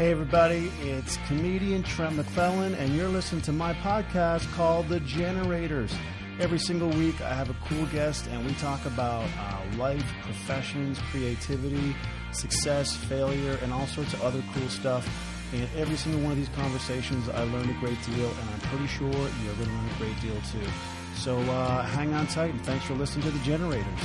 Hey, everybody, it's comedian Trent McClellan, and you're listening to my podcast called The Generators. Every single week, I have a cool guest, and we talk about uh, life, professions, creativity, success, failure, and all sorts of other cool stuff. And every single one of these conversations, I learned a great deal, and I'm pretty sure you're going to learn a great deal too. So uh, hang on tight, and thanks for listening to The Generators.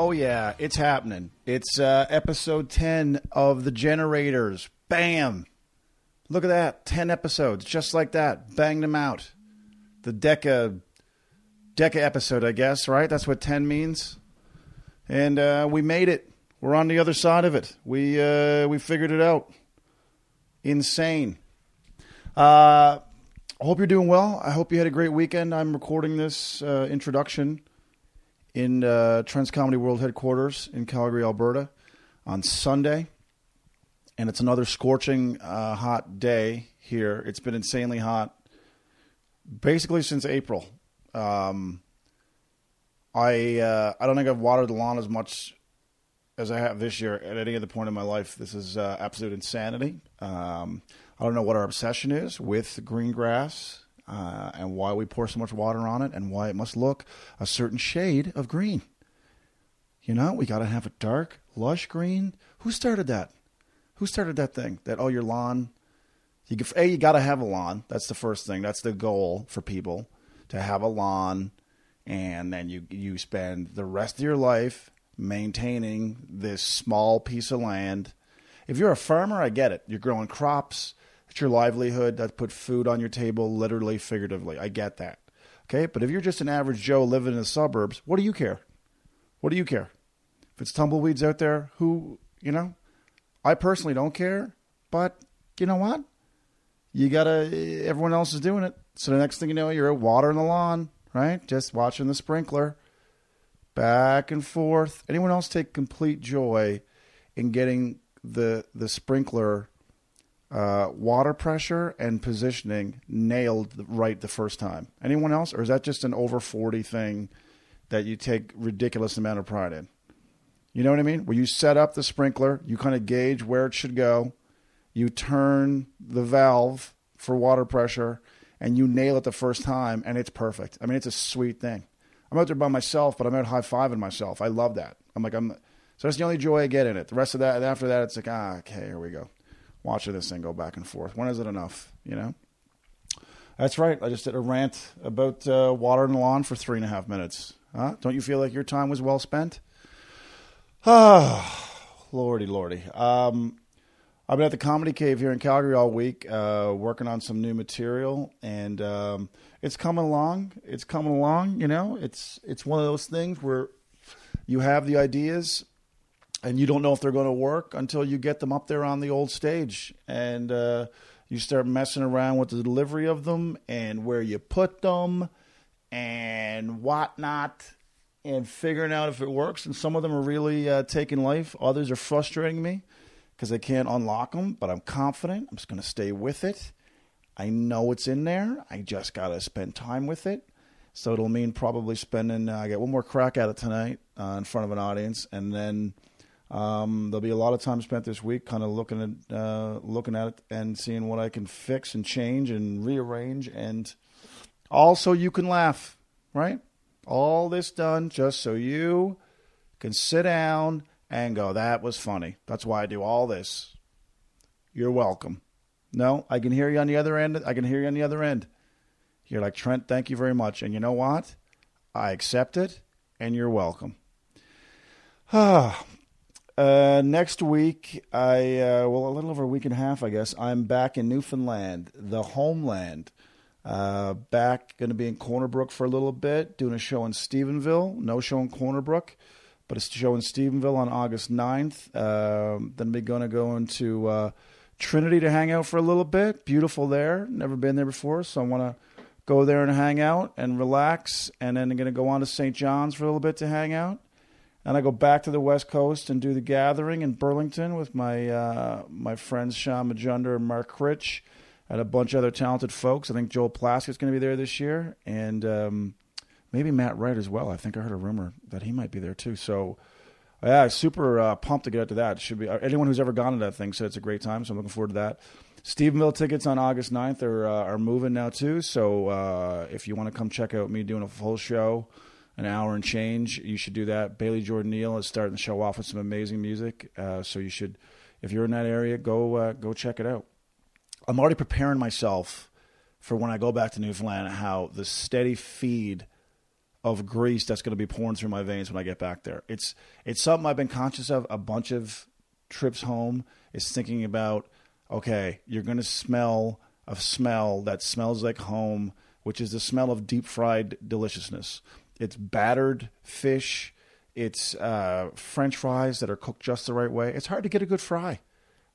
Oh yeah, it's happening. It's uh, episode ten of the Generators. Bam! Look at that, ten episodes, just like that. Banged them out. The Deca, Deca episode, I guess. Right? That's what ten means. And uh, we made it. We're on the other side of it. We uh, we figured it out. Insane. Uh, I hope you're doing well. I hope you had a great weekend. I'm recording this uh, introduction in uh, Trent's Comedy World headquarters in Calgary, Alberta, on Sunday. And it's another scorching uh, hot day here. It's been insanely hot basically since April. Um, I uh, I don't think I've watered the lawn as much as I have this year at any other point in my life. This is uh, absolute insanity. Um, I don't know what our obsession is with green grass uh, and why we pour so much water on it and why it must look a certain shade of green. You know, we got to have a dark, lush green. Who started that? Who started that thing? That oh, your lawn. You a you got to have a lawn. That's the first thing. That's the goal for people to have a lawn, and then you you spend the rest of your life maintaining this small piece of land. If you're a farmer, I get it. You're growing crops your livelihood. That put food on your table, literally, figuratively. I get that. Okay, but if you're just an average Joe living in the suburbs, what do you care? What do you care? If it's tumbleweeds out there, who, you know? I personally don't care, but you know what? You gotta, everyone else is doing it. So the next thing you know, you're watering the lawn, right? Just watching the sprinkler back and forth. Anyone else take complete joy in getting the the sprinkler uh, water pressure and positioning nailed right the first time. Anyone else, or is that just an over forty thing that you take ridiculous amount of pride in? You know what I mean? Where you set up the sprinkler, you kind of gauge where it should go, you turn the valve for water pressure, and you nail it the first time, and it's perfect. I mean, it's a sweet thing. I'm out there by myself, but I'm out high fiving myself. I love that. I'm like, I'm. So that's the only joy I get in it. The rest of that, after that, it's like, ah, okay, here we go watching this thing go back and forth. When is it enough? You know. That's right. I just did a rant about uh, watering the lawn for three and a half minutes. Huh? Don't you feel like your time was well spent? Ah, lordy, lordy. Um, I've been at the Comedy Cave here in Calgary all week, uh, working on some new material, and um, it's coming along. It's coming along. You know, it's it's one of those things where you have the ideas, and you don't know if they're going to work until you get them up there on the old stage. And uh, you start messing around with the delivery of them and where you put them and whatnot and figuring out if it works. And some of them are really uh, taking life. Others are frustrating me because i can't unlock them but i'm confident i'm just going to stay with it. I know it's in there. I just got to spend time with it. So it'll mean probably spending uh, i get one more crack at it tonight uh, in front of an audience. And then um, there'll be a lot of time spent this week, kind of looking at uh, looking at it and seeing what I can fix and change and rearrange, and also you can laugh, right? All this done just so you can sit down and go, "That was funny." That's why I do all this. You're welcome. No, I can hear you on the other end. I can hear you on the other end. You're like Trent. Thank you very much. And you know what? I accept it, and you're welcome. Ah, uh, next week, I uh, well, a little over a week and a half, I guess. I'm back in Newfoundland, the homeland. Uh, back going to be in Corner Brook for a little bit, doing a show in Stephenville. No show in Corner Brook, but a show in Stephenville on August 9th. Um, then we're going to go into uh, Trinity to hang out for a little bit. Beautiful there. Never been there before, so I want to go there and hang out and relax. And then I'm going to go on to St. John's for a little bit to hang out and I go back to the West Coast and do the gathering in Burlington with my uh, my friends Shaun Majumder and Mark Critch and a bunch of other talented folks. I think Joel Plaskett's going to be there this year, and um, maybe Matt Wright as well. I think I heard a rumor that he might be there too. So. Yeah, super uh, pumped to get out to that. Should be anyone who's ever gone to that thing said it's a great time, so I'm looking forward to that. Stephenville tickets on August 9th are uh, are moving now too. So uh, if you want to come check out me doing a full show, an hour and change, you should do that. Bailey Jordan Neal is starting the show off with some amazing music. Uh, so you should, if you're in that area, go uh, go check it out. I'm already preparing myself for when I go back to Newfoundland. How the steady feed of grease that's going to be pouring through my veins when I get back there. It's it's something I've been conscious of a bunch of trips home. Is thinking about okay, you're going to smell a smell that smells like home, which is the smell of deep fried deliciousness. It's battered fish. It's uh, French fries that are cooked just the right way. It's hard to get a good fry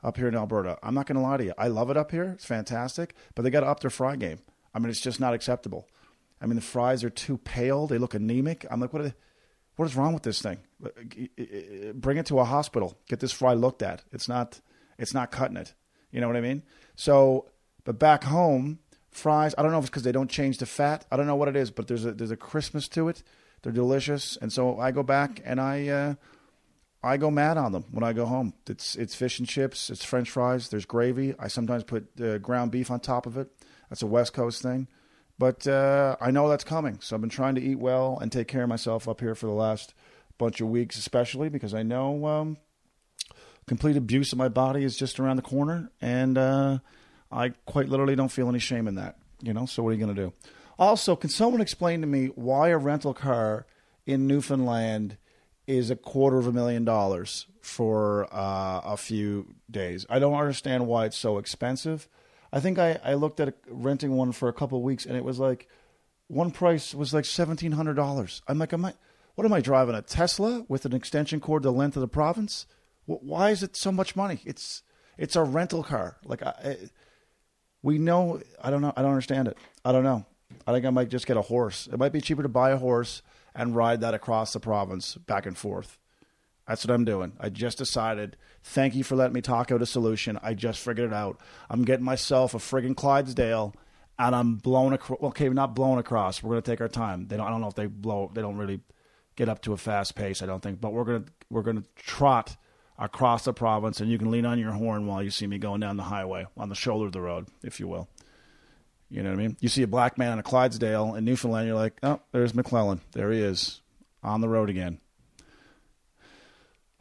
up here in Alberta. I'm not going to lie to you. I love it up here. It's fantastic, but they got to up their fry game. I mean, it's just not acceptable. I mean, the fries are too pale. They look anemic. I'm like, what? Are, what is wrong with this thing? Bring it to a hospital. Get this fry looked at. It's not. It's not cutting it. You know what I mean? So, but back home, fries. I don't know if it's because they don't change the fat. I don't know what it is, but there's a there's a Christmas to it. They're delicious, and so I go back and I uh, I go mad on them when I go home. It's it's fish and chips. It's French fries. There's gravy. I sometimes put uh, ground beef on top of it. That's a West Coast thing, but uh, I know that's coming. So I've been trying to eat well and take care of myself up here for the last bunch of weeks, especially because I know um, complete abuse of my body is just around the corner, and uh, I quite literally don't feel any shame in that. You know, so what are you going to do? Also, can someone explain to me why a rental car in Newfoundland is a quarter of a million dollars for uh, a few days? I don't understand why it's so expensive. I think I, I looked at a, renting one for a couple weeks, and it was like one price was like seventeen hundred dollars. I'm like, am I? What am I driving? A Tesla with an extension cord the length of the province? Why is it so much money? It's it's a rental car. Like I, we know. I don't know. I don't understand it. I don't know. I think I might just get a horse. It might be cheaper to buy a horse and ride that across the province back and forth. That's what I'm doing. I just decided. Thank you for letting me talk out a solution. I just figured it out. I'm getting myself a friggin' Clydesdale, and I'm blowing across. Okay, not blowing across. We're gonna take our time. They don't. I don't know if they blow. They don't really get up to a fast pace. I don't think. But we're gonna we're gonna trot across the province, and you can lean on your horn while you see me going down the highway on the shoulder of the road, if you will. You know what I mean? You see a black man in a Clydesdale in Newfoundland, you're like, oh, there's McClellan. There he is on the road again.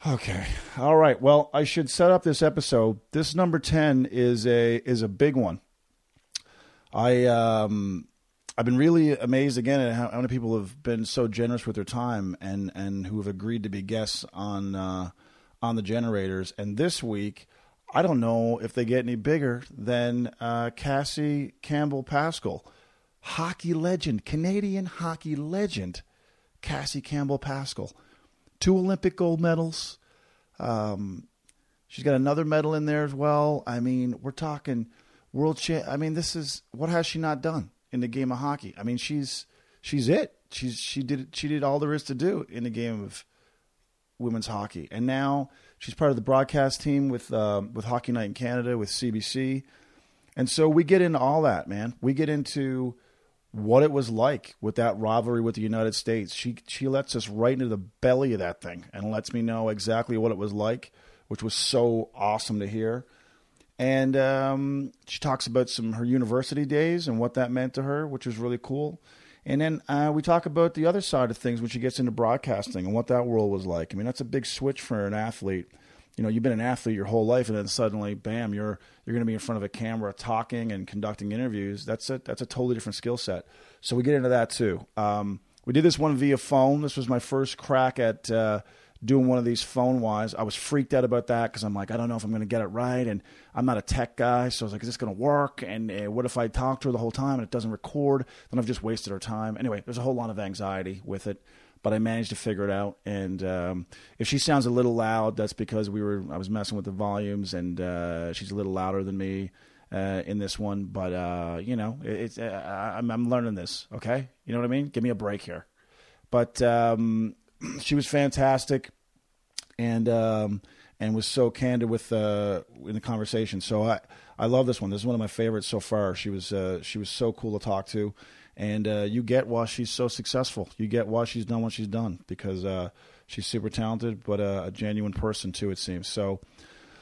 Okay. All right. Well, I should set up this episode. This number 10 is a is a big one. I um I've been really amazed again at how, many people have been so generous with their time and and who have agreed to be guests on uh, on the generators. And this week, I don't know if they get any bigger than uh, Cassie Campbell Pascall, hockey legend, Canadian hockey legend, Cassie Campbell Pascall. Two Olympic gold medals. Um, she's got another medal in there as well. I mean, we're talking world champ. I mean, this is what has she not done in the game of hockey? I mean, she's she's it. She's she did she did all there is to do in the game of women's hockey, and now she's part of the broadcast team with uh, with Hockey Night in Canada with CBC, and so we get into all that, man. We get into what it was like with that rivalry with the United States. She she lets us right into the belly of that thing and lets me know exactly what it was like, which was so awesome to hear. And um, she talks about some her university days and what that meant to her, which was really cool. And then uh, we talk about the other side of things when she gets into broadcasting and what that world was like. I mean, that's a big switch for an athlete. You know, you've been an athlete your whole life, and then suddenly, bam, you're you're going to be in front of a camera talking and conducting interviews. That's a that's a totally different skill set. So we get into that too. Um, we did this one via phone. This was my first crack at. Uh, doing one of these phone wise. I was freaked out about that because I'm like, I don't know if I'm going to get it right, and I'm not a tech guy, so I was like, is this going to work? And uh, what if I talk to her the whole time and it doesn't record? Then I've just wasted our time. Anyway, there's a whole lot of anxiety with it, but I managed to figure it out. And um, if she sounds a little loud, that's because we were I was messing with the volumes, and uh, she's a little louder than me. Uh, in this one, but uh, you know, it, it's uh, I'm, I'm learning this. Okay, you know what I mean? Give me a break here. But um, she was fantastic, and um, and was so candid with uh, in the conversation. So I I love this one. This is one of my favorites so far. She was uh, she was so cool to talk to, and uh, you get why she's so successful. You get why she's done what she's done because uh, she's super talented, but a genuine person too. It seems so.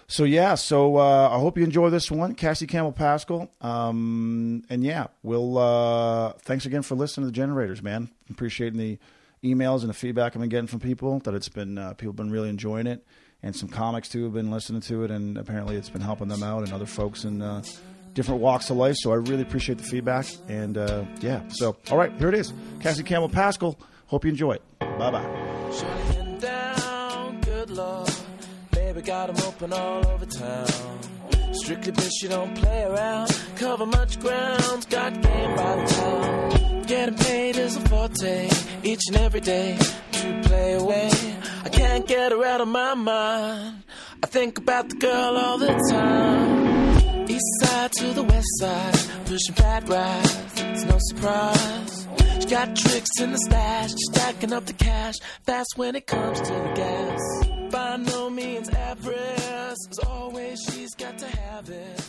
So yeah, so uh, I hope you enjoy this one, Cassie Campbell Pascall. Um, and yeah, we'll. Uh, thanks again for listening to the generators, man. Appreciating the emails and the feedback I've been getting from people. That it's been uh, people been really enjoying it, and some comics too have been listening to it, and apparently it's been helping them out and other folks in uh, different walks of life. So I really appreciate the feedback, and uh, yeah. So all right, here it is, Cassie Campbell Pascall. Hope you enjoy it. Bye bye. Strictly bitch, you don't play around. Cover much ground, got game by the town. Getting paid is a forte, each and every day to play away. I can't get her out of my mind. I think about the girl all the time. East side to the west side, pushing fat rides, it's no surprise. She got tricks in the stash, stacking up the cash, fast when it comes to the gas by no means average. As always, she's got to have it.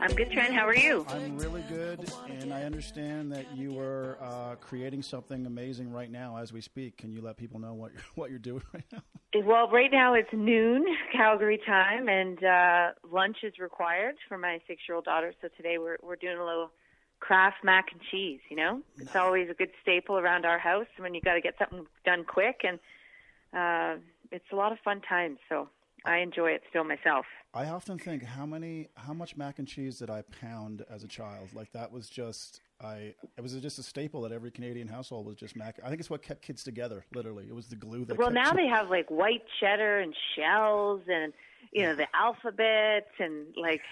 I'm good, Trent. How are you? I'm really good, and I understand that you are uh, creating something amazing right now as we speak. Can you let people know what you're, what you're doing right now? Well, right now it's noon Calgary time, and uh, lunch is required for my six-year-old daughter. So today we're we're doing a little Kraft mac and cheese. You know, it's always a good staple around our house when you got to get something done quick and. Uh, it's a lot of fun times. So I enjoy it still myself. I often think how many, how much mac and cheese did I pound as a child? Like that was just, I, it was just a staple that every Canadian household was just mac. I think it's what kept kids together. Literally, it was the glue that. Well, now they have like white cheddar and shells and you know the alphabet and like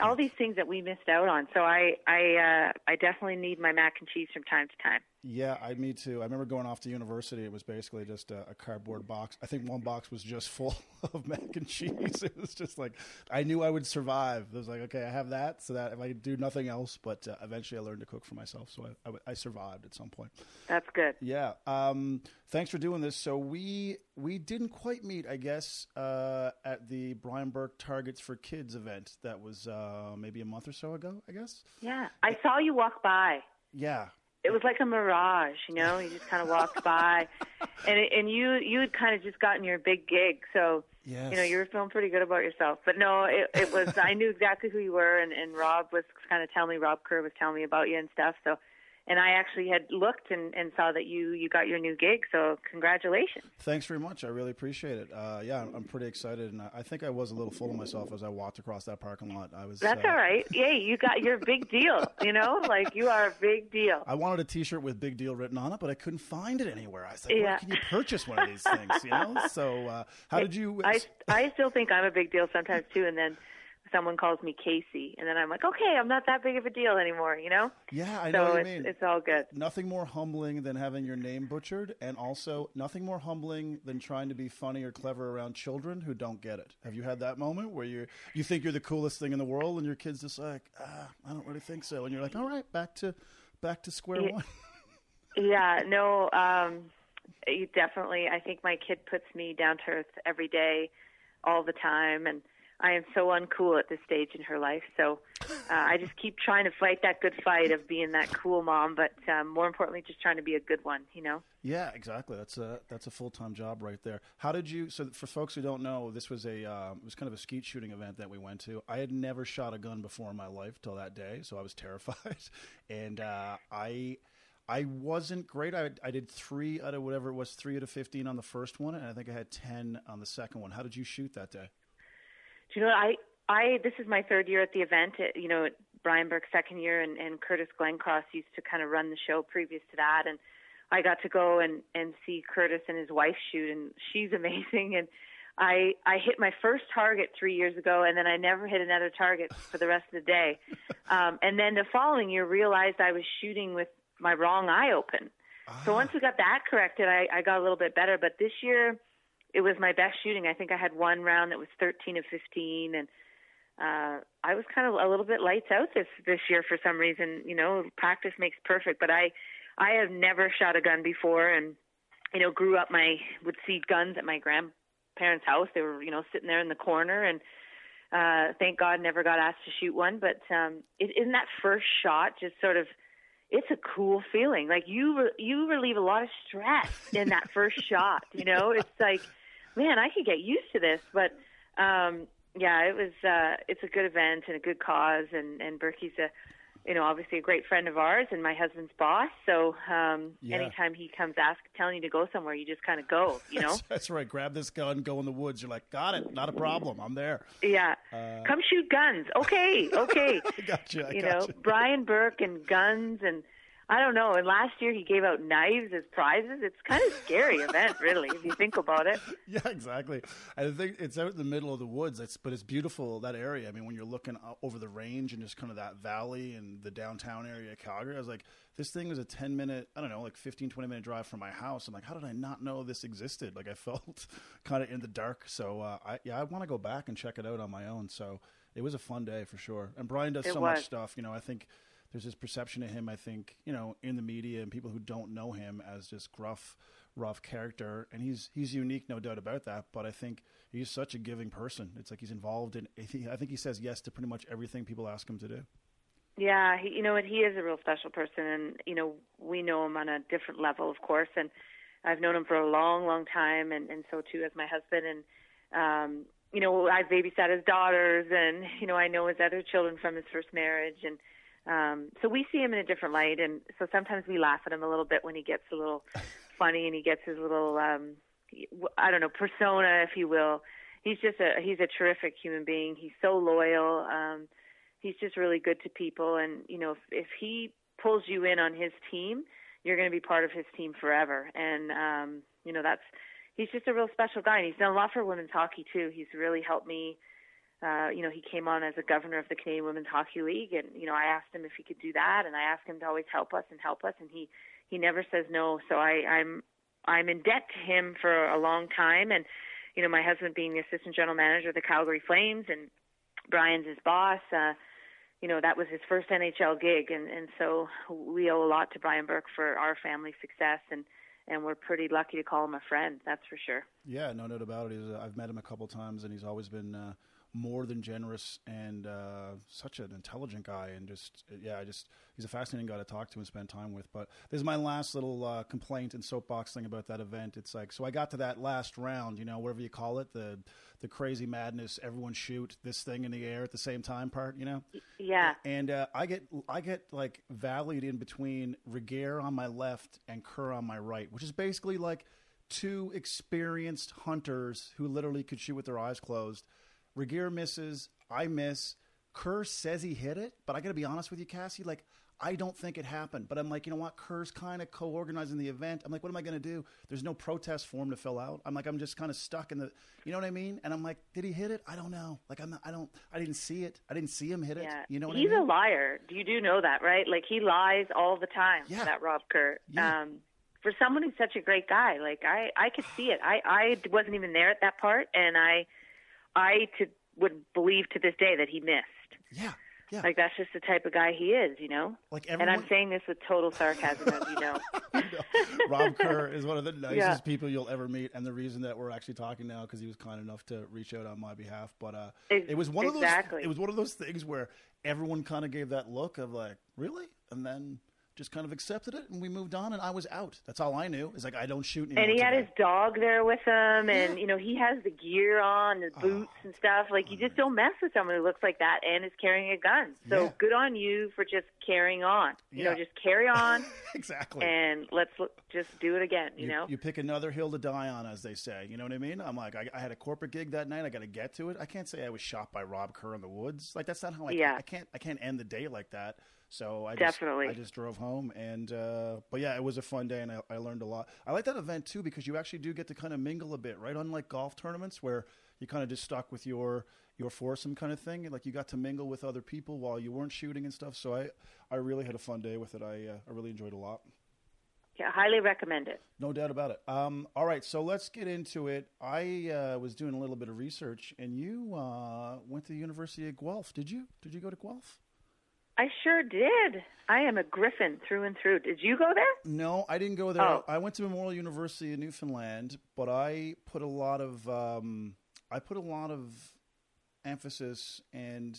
all these things that we missed out on. So I I uh, I definitely need my mac and cheese from time to time. Yeah, I me too. I remember going off to university. It was basically just a, a, cardboard box. I think one box was just full of mac and cheese. It was just like I knew I would survive. It was like, okay, I have that, so that if I do nothing else, but uh, eventually I learned to cook for myself, so I, I, I, survived at some point. That's good. Yeah. Um, thanks for doing this. So we we didn't quite meet, I guess, uh, at the Brian Burke Targets for Kids event. That was uh, maybe a month or so ago, I guess. Yeah, I saw you walk by. Yeah, it was like a mirage, you know. You just kind of walked by, and it, and you you had kind of just gotten your big gig, so yes. you know you were feeling pretty good about yourself. But no, it, it was I knew exactly who you were, and and Rob was kind of telling me Rob Kerr was telling me about you and stuff. So and I actually had looked and, and saw that you you got your new gig. So congratulations! Thanks very much. I really appreciate it. Uh, yeah, I'm pretty excited, and I think I was a little full of myself as I walked across that parking lot. I was. That's uh, all right. Yay, you got your big deal. You know, like you are a big deal. I wanted a T-shirt with "Big Deal" written on it, but I couldn't find it anywhere. I said, like, yeah. where can you purchase one of these things? You know. So uh, how did you? I I still think I'm a big deal sometimes too, and then someone calls me Casey, and then I'm like, okay, I'm not that big of a deal anymore, you know? Yeah, I so know what you it's, mean. It's all good. Nothing more humbling than having your name butchered, and also nothing more humbling than trying to be funny or clever around children who don't get it. Have you had that moment where you you think you're the coolest thing in the world, and your kid's just like, ah, I don't really think so, and you're like, all right, back to back to square yeah, one. yeah, no, um, definitely. I think my kid puts me down to earth every day, all the time, and I am so uncool at this stage in her life. So uh, I just keep trying to fight that good fight of being that cool mom, but um, more importantly, just trying to be a good one. You know. Yeah, exactly. That's a that's a full time job right there. How did you? So for folks who don't know, this was a uh, it was kind of a skeet shooting event that we went to. I had never shot a gun before in my life till that day, so I was terrified, and uh, I. I wasn't great. I, I did three out of whatever it was, three out of 15 on the first one, and I think I had 10 on the second one. How did you shoot that day? Do you know I I this is my third year at the event. It, you know, Brian Burke's second year, and, and Curtis Glencross used to kind of run the show previous to that, and I got to go and and see Curtis and his wife shoot, and she's amazing. And I I hit my first target three years ago, and then I never hit another target for the rest of the day. Um, and then the following year, realized I was shooting with my wrong eye open. Ah. So once we got that corrected, I, I got a little bit better. But this year, it was my best shooting. I think I had one round that was 13 of 15, and uh, I was kind of a little bit lights out this this year for some reason. You know, practice makes perfect, but I I have never shot a gun before, and you know, grew up my would see guns at my grandparents' house. They were, you know, sitting there in the corner and uh thank God never got asked to shoot one, but um it, isn't that first shot just sort of it's a cool feeling. Like you re- you relieve a lot of stress in that first shot, you know? It's like, man, I could get used to this, but um yeah, it was uh it's a good event and a good cause and and Burkie's a you know, obviously a great friend of ours and my husband's boss. So um, Yeah. anytime he comes ask telling you to go somewhere, you just kind of go, you know? That's, that's right. Grab this gun, go in the woods. You're like, got it. Not a problem. I'm there. yeah. Come shoot guns. Okay, okay. gotcha. you. I you got know. Brian Burke and guns and I don't know. And last year he gave out knives as prizes. It's kind of scary event, really, if you think about it. Yeah, exactly. I think it's out in the middle of the woods. It's, but it's beautiful that area. I mean, when you're looking over the range and just kind of that valley and the downtown area of Calgary, I was like, this thing was a 10 minute, I don't know, like 15, 20 minute drive from my house. I'm like, how did I not know this existed? Like I felt kind of in the dark. So uh, I, yeah, I want to go back and check it out on my own. So it was a fun day for sure. And Brian does It so was. much stuff. You know, I think there's this perception of him, I think, you know, in the media and people who don't know him as this gruff, rough character. And he's he's unique, no doubt about that. But I think he's such a giving person. It's like he's involved in. I think he says yes to pretty much everything people ask him to do. Yeah, he, you know what? He is a real special person, and you know we know him on a different level, of course. And I've known him for a long, long time, and and so too has my husband. And um, you know, I've babysat his daughters, and you know, I know his other children from his first marriage, and um, so we see him in a different light. And so sometimes we laugh at him a little bit when he gets a little funny, and he gets his little, um, I don't know, persona, if you will. He's just a he's a terrific human being. He's so loyal. Um, he's just really good to people and you know if if he pulls you in on his team you're going to be part of his team forever and um you know that's he's just a real special guy and he's done a lot for women's hockey too he's really helped me uh you know he came on as a governor of the Canadian Women's Hockey League and you know I asked him if he could do that and I asked him to always help us and help us and he he never says no so I I'm I'm in debt to him for a long time and you know my husband being the assistant general manager of the Calgary Flames and Brian's his boss. Uh, you know, that was his first NHL gig, and and so we owe a lot to Brian Burke for our family success, and and we're pretty lucky to call him a friend. That's for sure. Yeah, no doubt about it. He's, uh, I've met him a couple times, and he's always been uh, more than generous and uh, such an intelligent guy. And just yeah, I just he's a fascinating guy to talk to and spend time with. But this is my last little uh, complaint and soapbox thing about that event. It's like so I got to that last round, you know, whatever you call it, the the crazy madness, everyone shoot this thing in the air at the same time part, you know. Yeah, And uh, I get I get like valleyed in between Regier on my left and Kerr on my right, which is basically like two experienced hunters who literally could shoot with their eyes closed. Regier misses, I miss. Kerr says he hit it, but I got to be honest with you, Cassie. Like I don't think it happened, but I'm like, you know what? Kerr's kind of co-organizing the event. I'm like, what am I going to do? There's no protest form to fill out. I'm like, I'm just kind of stuck in the, you know what I mean? And I'm like, did he hit it? I don't know. Like I'm, I don't, I didn't see it. I didn't see him hit it. yeah. You know what he's I mean? a liar. You do know that, right? Like he lies all the time. Yeah. That Rob Kerr. Yeah. Um, for someone who's such a great guy, like I, I could see it. I, I wasn't even there at that part, and I, I to, would believe to this day that he missed. Yeah, yeah. Like that's just the type of guy he is, you know. Like and I'm saying this with total sarcasm, as you know. Rob Kerr is one of the nicest Yeah. people you'll ever meet, and the reason that we're actually talking now because he was kind enough to reach out on my behalf. But uh, Ex- it was one of those. It was one of those things where everyone kind of gave that look of like, really, and then just kind of accepted it, and we moved on, and I was out. That's all I knew. Is like I don't shoot anymore. And he had today. his dog there with him, and Yeah. you know he has the gear on, the oh, boots and stuff. Like you just don't mess with someone who looks like that and is carrying a gun. So Yeah. good on you for just carrying on. You know, just carry on, exactly. and let's look, just do it again. You, know, you pick another hill to die on, as they say. You know what I mean? I'm like, I, I had a corporate gig that night. I got to get to it. I can't say I was shot by Rob Kerr in the woods. Like that's not how I. Yeah. I can't. I can't end the day like that. So I Definitely. Just, I just drove home, and uh, but yeah, it was a fun day, and I, I learned a lot. I like that event too because you actually do get to kind of mingle a bit, right? Unlike golf tournaments where you kind of just stuck with your your foursome kind of thing, like you got to mingle with other people while you weren't shooting and stuff. So I I really had a fun day with it. I uh, I really enjoyed it a lot. yeah, highly recommend it. No doubt about it. Um, all right, so let's get into it. I uh, was doing a little bit of research, and you uh, went to the University of Guelph. Did you? Did you go to Guelph? I sure did. I am a Griffin through and through. Did you go there? No, I didn't go there. Oh. I went to Memorial University in Newfoundland, but I put a lot of um, I put a lot of emphasis and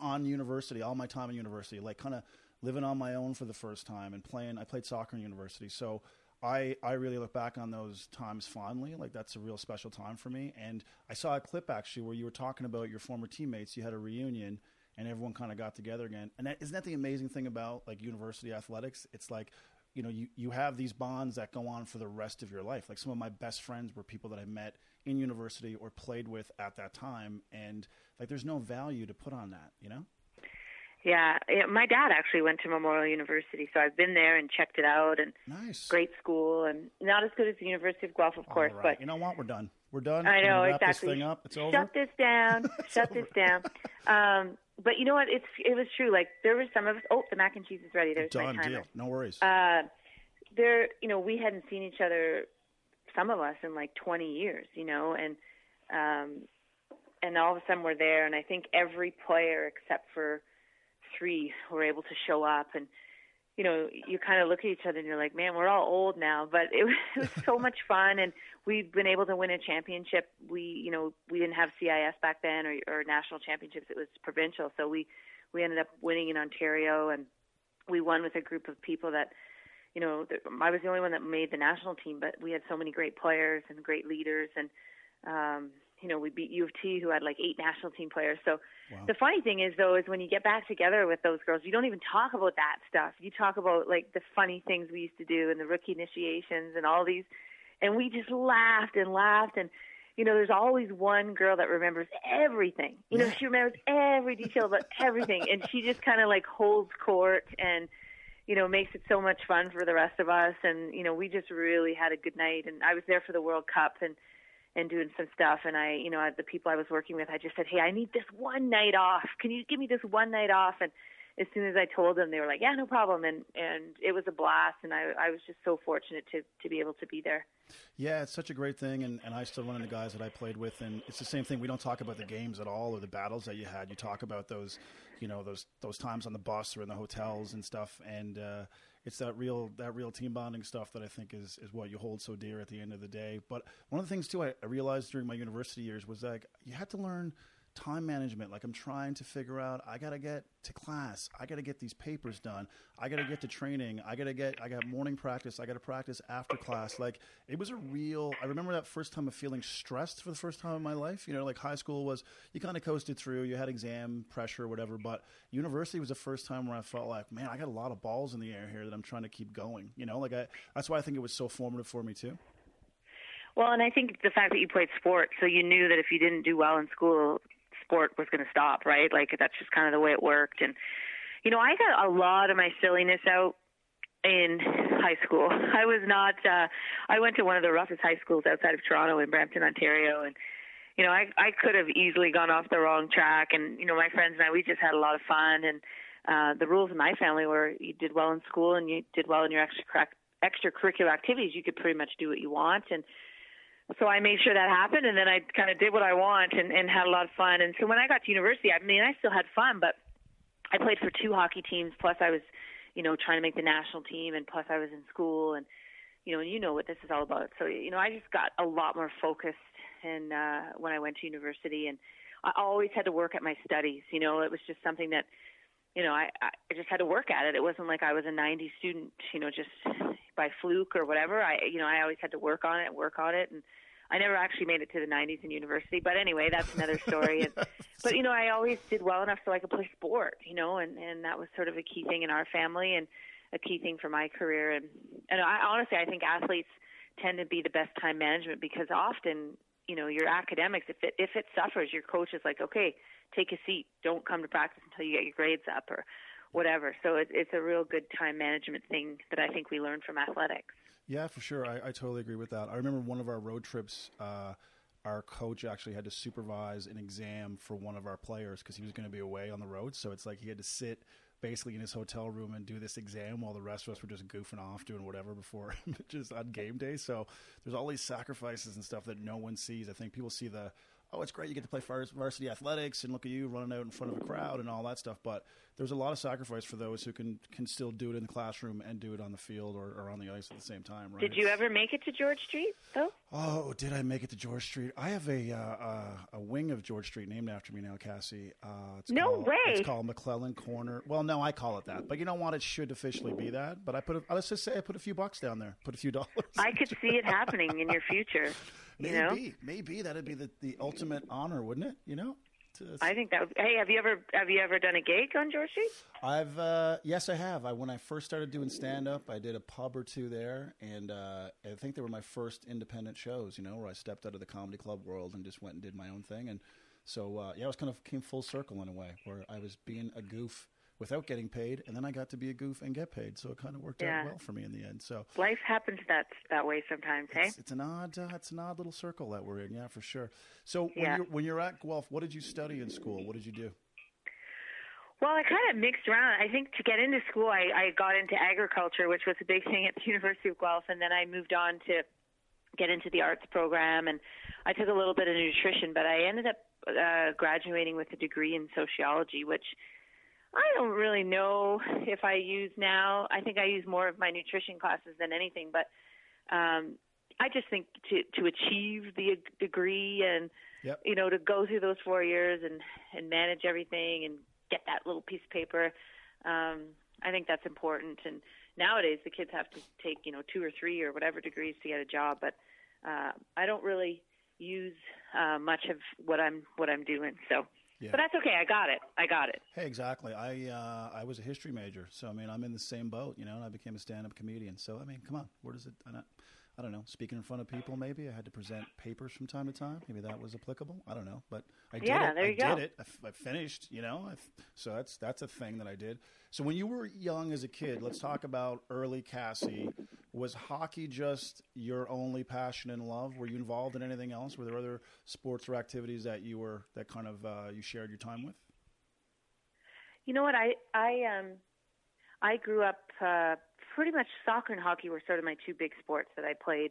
on university, all my time in university, like kind of living on my own for the first time and playing. I played soccer in university, so I I really look back on those times fondly. Like that's a real special time for me. And I saw a clip actually where you were talking about your former teammates. You had a reunion. And everyone kind of got together again. And that, isn't that the amazing thing about like university athletics? It's like you know, you, you have these bonds that go on for the rest of your life. Like some of my best friends were people that I met in university or played with at that time. And like, there's no value to put on that, you know? Yeah, yeah, my dad actually went to Memorial University, so I've been there and checked it out. And Nice. great school, and not as good as the University of Guelph, of course, right. but You know what? We're done. We're done. I know exactly. This thing up. It's over. Shut this down. Shut this down. Um, but you know what? It's it was true. Like there were some of us. Oh, the mac and cheese is ready. There's done my timer. deal. No worries. Uh, there, you know, we hadn't seen each other, some of us, in like 20 years. You know, and um, and all of a sudden we're there, and I think every player except for three were able to show up and you know, you kind of look at each other and you're like, man, we're all old now, but it was, it was so much fun, and we've been able to win a championship. We, you know, we didn't have CIS back then or, or national championships; it was provincial. So we we ended up winning in Ontario, and we won with a group of people that, you know, I was the only one that made the national team, but we had so many great players and great leaders, and um, you know, we beat U of T, who had like eight national team players. So Wow. the funny thing is, though, is when you get back together with those girls, you don't even talk about that stuff. You talk about like the funny things we used to do and the rookie initiations and all these, and we just laughed and laughed and. You know, there's always one girl that remembers everything. You know, she remembers every detail about everything, and she just kind of like holds court and you know, makes it so much fun for the rest of us. And, you know, we just really had a good night. And I was there for the World Cup and, and doing some stuff. And I, you know, the people I was working with, I just said, Hey, I need this one night off. Can you give me this one night off? And as soon as I told them, they were like, yeah, no problem. And, and it was a blast. And I, I was just so fortunate to, to be able to be there. Yeah, it's such a great thing, and, and I still run into guys that I played with, and it's the same thing. We don't talk about the games at all or the battles that you had. You talk about those, you know, those those times on the bus or in the hotels and stuff, and uh, it's that real that real team bonding stuff that I think is is what you hold so dear at the end of the day. But one of the things too I, I realized during my university years was like you had to learn time management. Like I'm trying to figure out I got to get to class. I got to get these papers done. I got to get to training. I got to get I got morning practice. I got to practice after class. Like it was a real I remember that first time of feeling stressed for the first time in my life. You know, like high school was you kind of coasted through. You had exam pressure whatever, but university was the first time where I felt like, man, I got a lot of balls in the air here that I'm trying to keep going. You know, like I that's why I think it was so formative for me too. Well, and I think the fact that you played sports, so you knew that if you didn't do well in school, sport was going to stop, right? Like that's just kind of the way it worked. And you know, I got a lot of my silliness out in high school. I was not. uh I went to one of the roughest high schools outside of Toronto in Brampton, Ontario, and you know, I I could have easily gone off the wrong track. And you know, my friends and I, we just had a lot of fun. And uh the rules in my family were you did well in school and you did well in your extra extracurricular activities. You could pretty much do what you want and so I made sure that happened, and then I kind of did what I want and, and had a lot of fun. And so when I got to university, I mean, I still had fun, but I played for two hockey teams. Plus, I was, you know, trying to make the national team, and plus, I was in school, and you know, and you know what this is all about. So you know, I just got a lot more focused, and uh, when I went to university, and I always had to work at my studies. You know, it was just something that, you know, I I just had to work at it. It wasn't like I was a 90 student, you know, just by fluke or whatever. I you know, I always had to work on it, work on it, and I never actually made it to the 90s in university, but anyway, that's another story. and, but you know, I always did well enough so I could play sport, you know, and and that was sort of a key thing in our family and a key thing for my career. And and I honestly, I think athletes tend to be the best time management because often, you know, your academics, if it if it suffers, your coach is like, okay, take a seat, don't come to practice until you get your grades up or whatever. So it, it's a real good time management thing that I think we learn from athletics. Yeah, for sure. I, I totally agree with that. I remember one of our road trips. Uh, our coach actually had to supervise an exam for one of our players because he was going to be away on the road. So it's like he had to sit basically in his hotel room and do this exam while the rest of us were just goofing off doing whatever before just on game day. So there's all these sacrifices and stuff that no one sees. I think people see the oh, it's great you get to play varsity athletics and look at you running out in front of a crowd and all that stuff. But there's a lot of sacrifice for those who can can still do it in the classroom and do it on the field or, or on the ice at the same time. Right? Did you ever make it to George Street though? Oh, did I make it to George Street? I have a uh, uh, a wing of George Street named after me now, Cassie. Uh, it's no called, way. It's called McClellan Corner. Well, no, I call it that, but you know what? It should officially be that. But I put a, let's just say I put a few bucks down there, put a few dollars. I could see it happening in your future. You maybe, know? maybe that'd be the, the ultimate honor, wouldn't it? You know. To, I think that. Would, hey, have you ever have you ever done a gig on George Street? I've uh, yes, I have. I when I first started doing stand up, I did a pub or two there, and uh, I think they were my first independent shows. You know, where I stepped out of the comedy club world and just went and did my own thing. And so uh, yeah, I was kind of came full circle in a way, where I was being a goof without getting paid, and then I got to be a goof and get paid. So it kind of worked yeah. out well for me in the end. So life happens that that way sometimes. Hey, it's, it's an odd uh, it's an odd little circle that we're in. Yeah, for sure. So when yeah. you're when you're at Guelph, what did you study in school? What did you do? Well, I kind of mixed around. I think to get into school, I, I got into agriculture, which was a big thing at the University of Guelph, and then I moved on to get into the arts program, and I took a little bit of nutrition, but I ended up uh, graduating with a degree in sociology, which I don't really know if I use now. I think I use more of my nutrition classes than anything, but um, I just think to to achieve the degree and yep. you know to go through those four years and and manage everything and get that little piece of paper. Um, I think that's important. And nowadays the kids have to take you know two or three or whatever degrees to get a job, but uh, I don't really use uh, much of what I'm what I'm doing. So. Yeah. But that's okay. I got it. I got it. Hey, exactly. I uh, I was a history major, so I mean I'm in the same boat, you know. And I became a stand-up comedian. So I mean, come on, where does it? I don't, I don't know. Speaking in front of people, maybe I had to present papers from time to time. Maybe that was applicable. I don't know, but I did yeah, it. there you I go. did it. I, f- I finished. You know, f- so that's that's a thing that I did. So when you were young as a kid, let's talk about early Cassie. Was hockey just your only passion and love? Were you involved in anything else? Were there other sports or activities that you were that kind of uh, you shared your time with? You know what? I I um I grew up uh, pretty much soccer and hockey were sort of my two big sports that I played,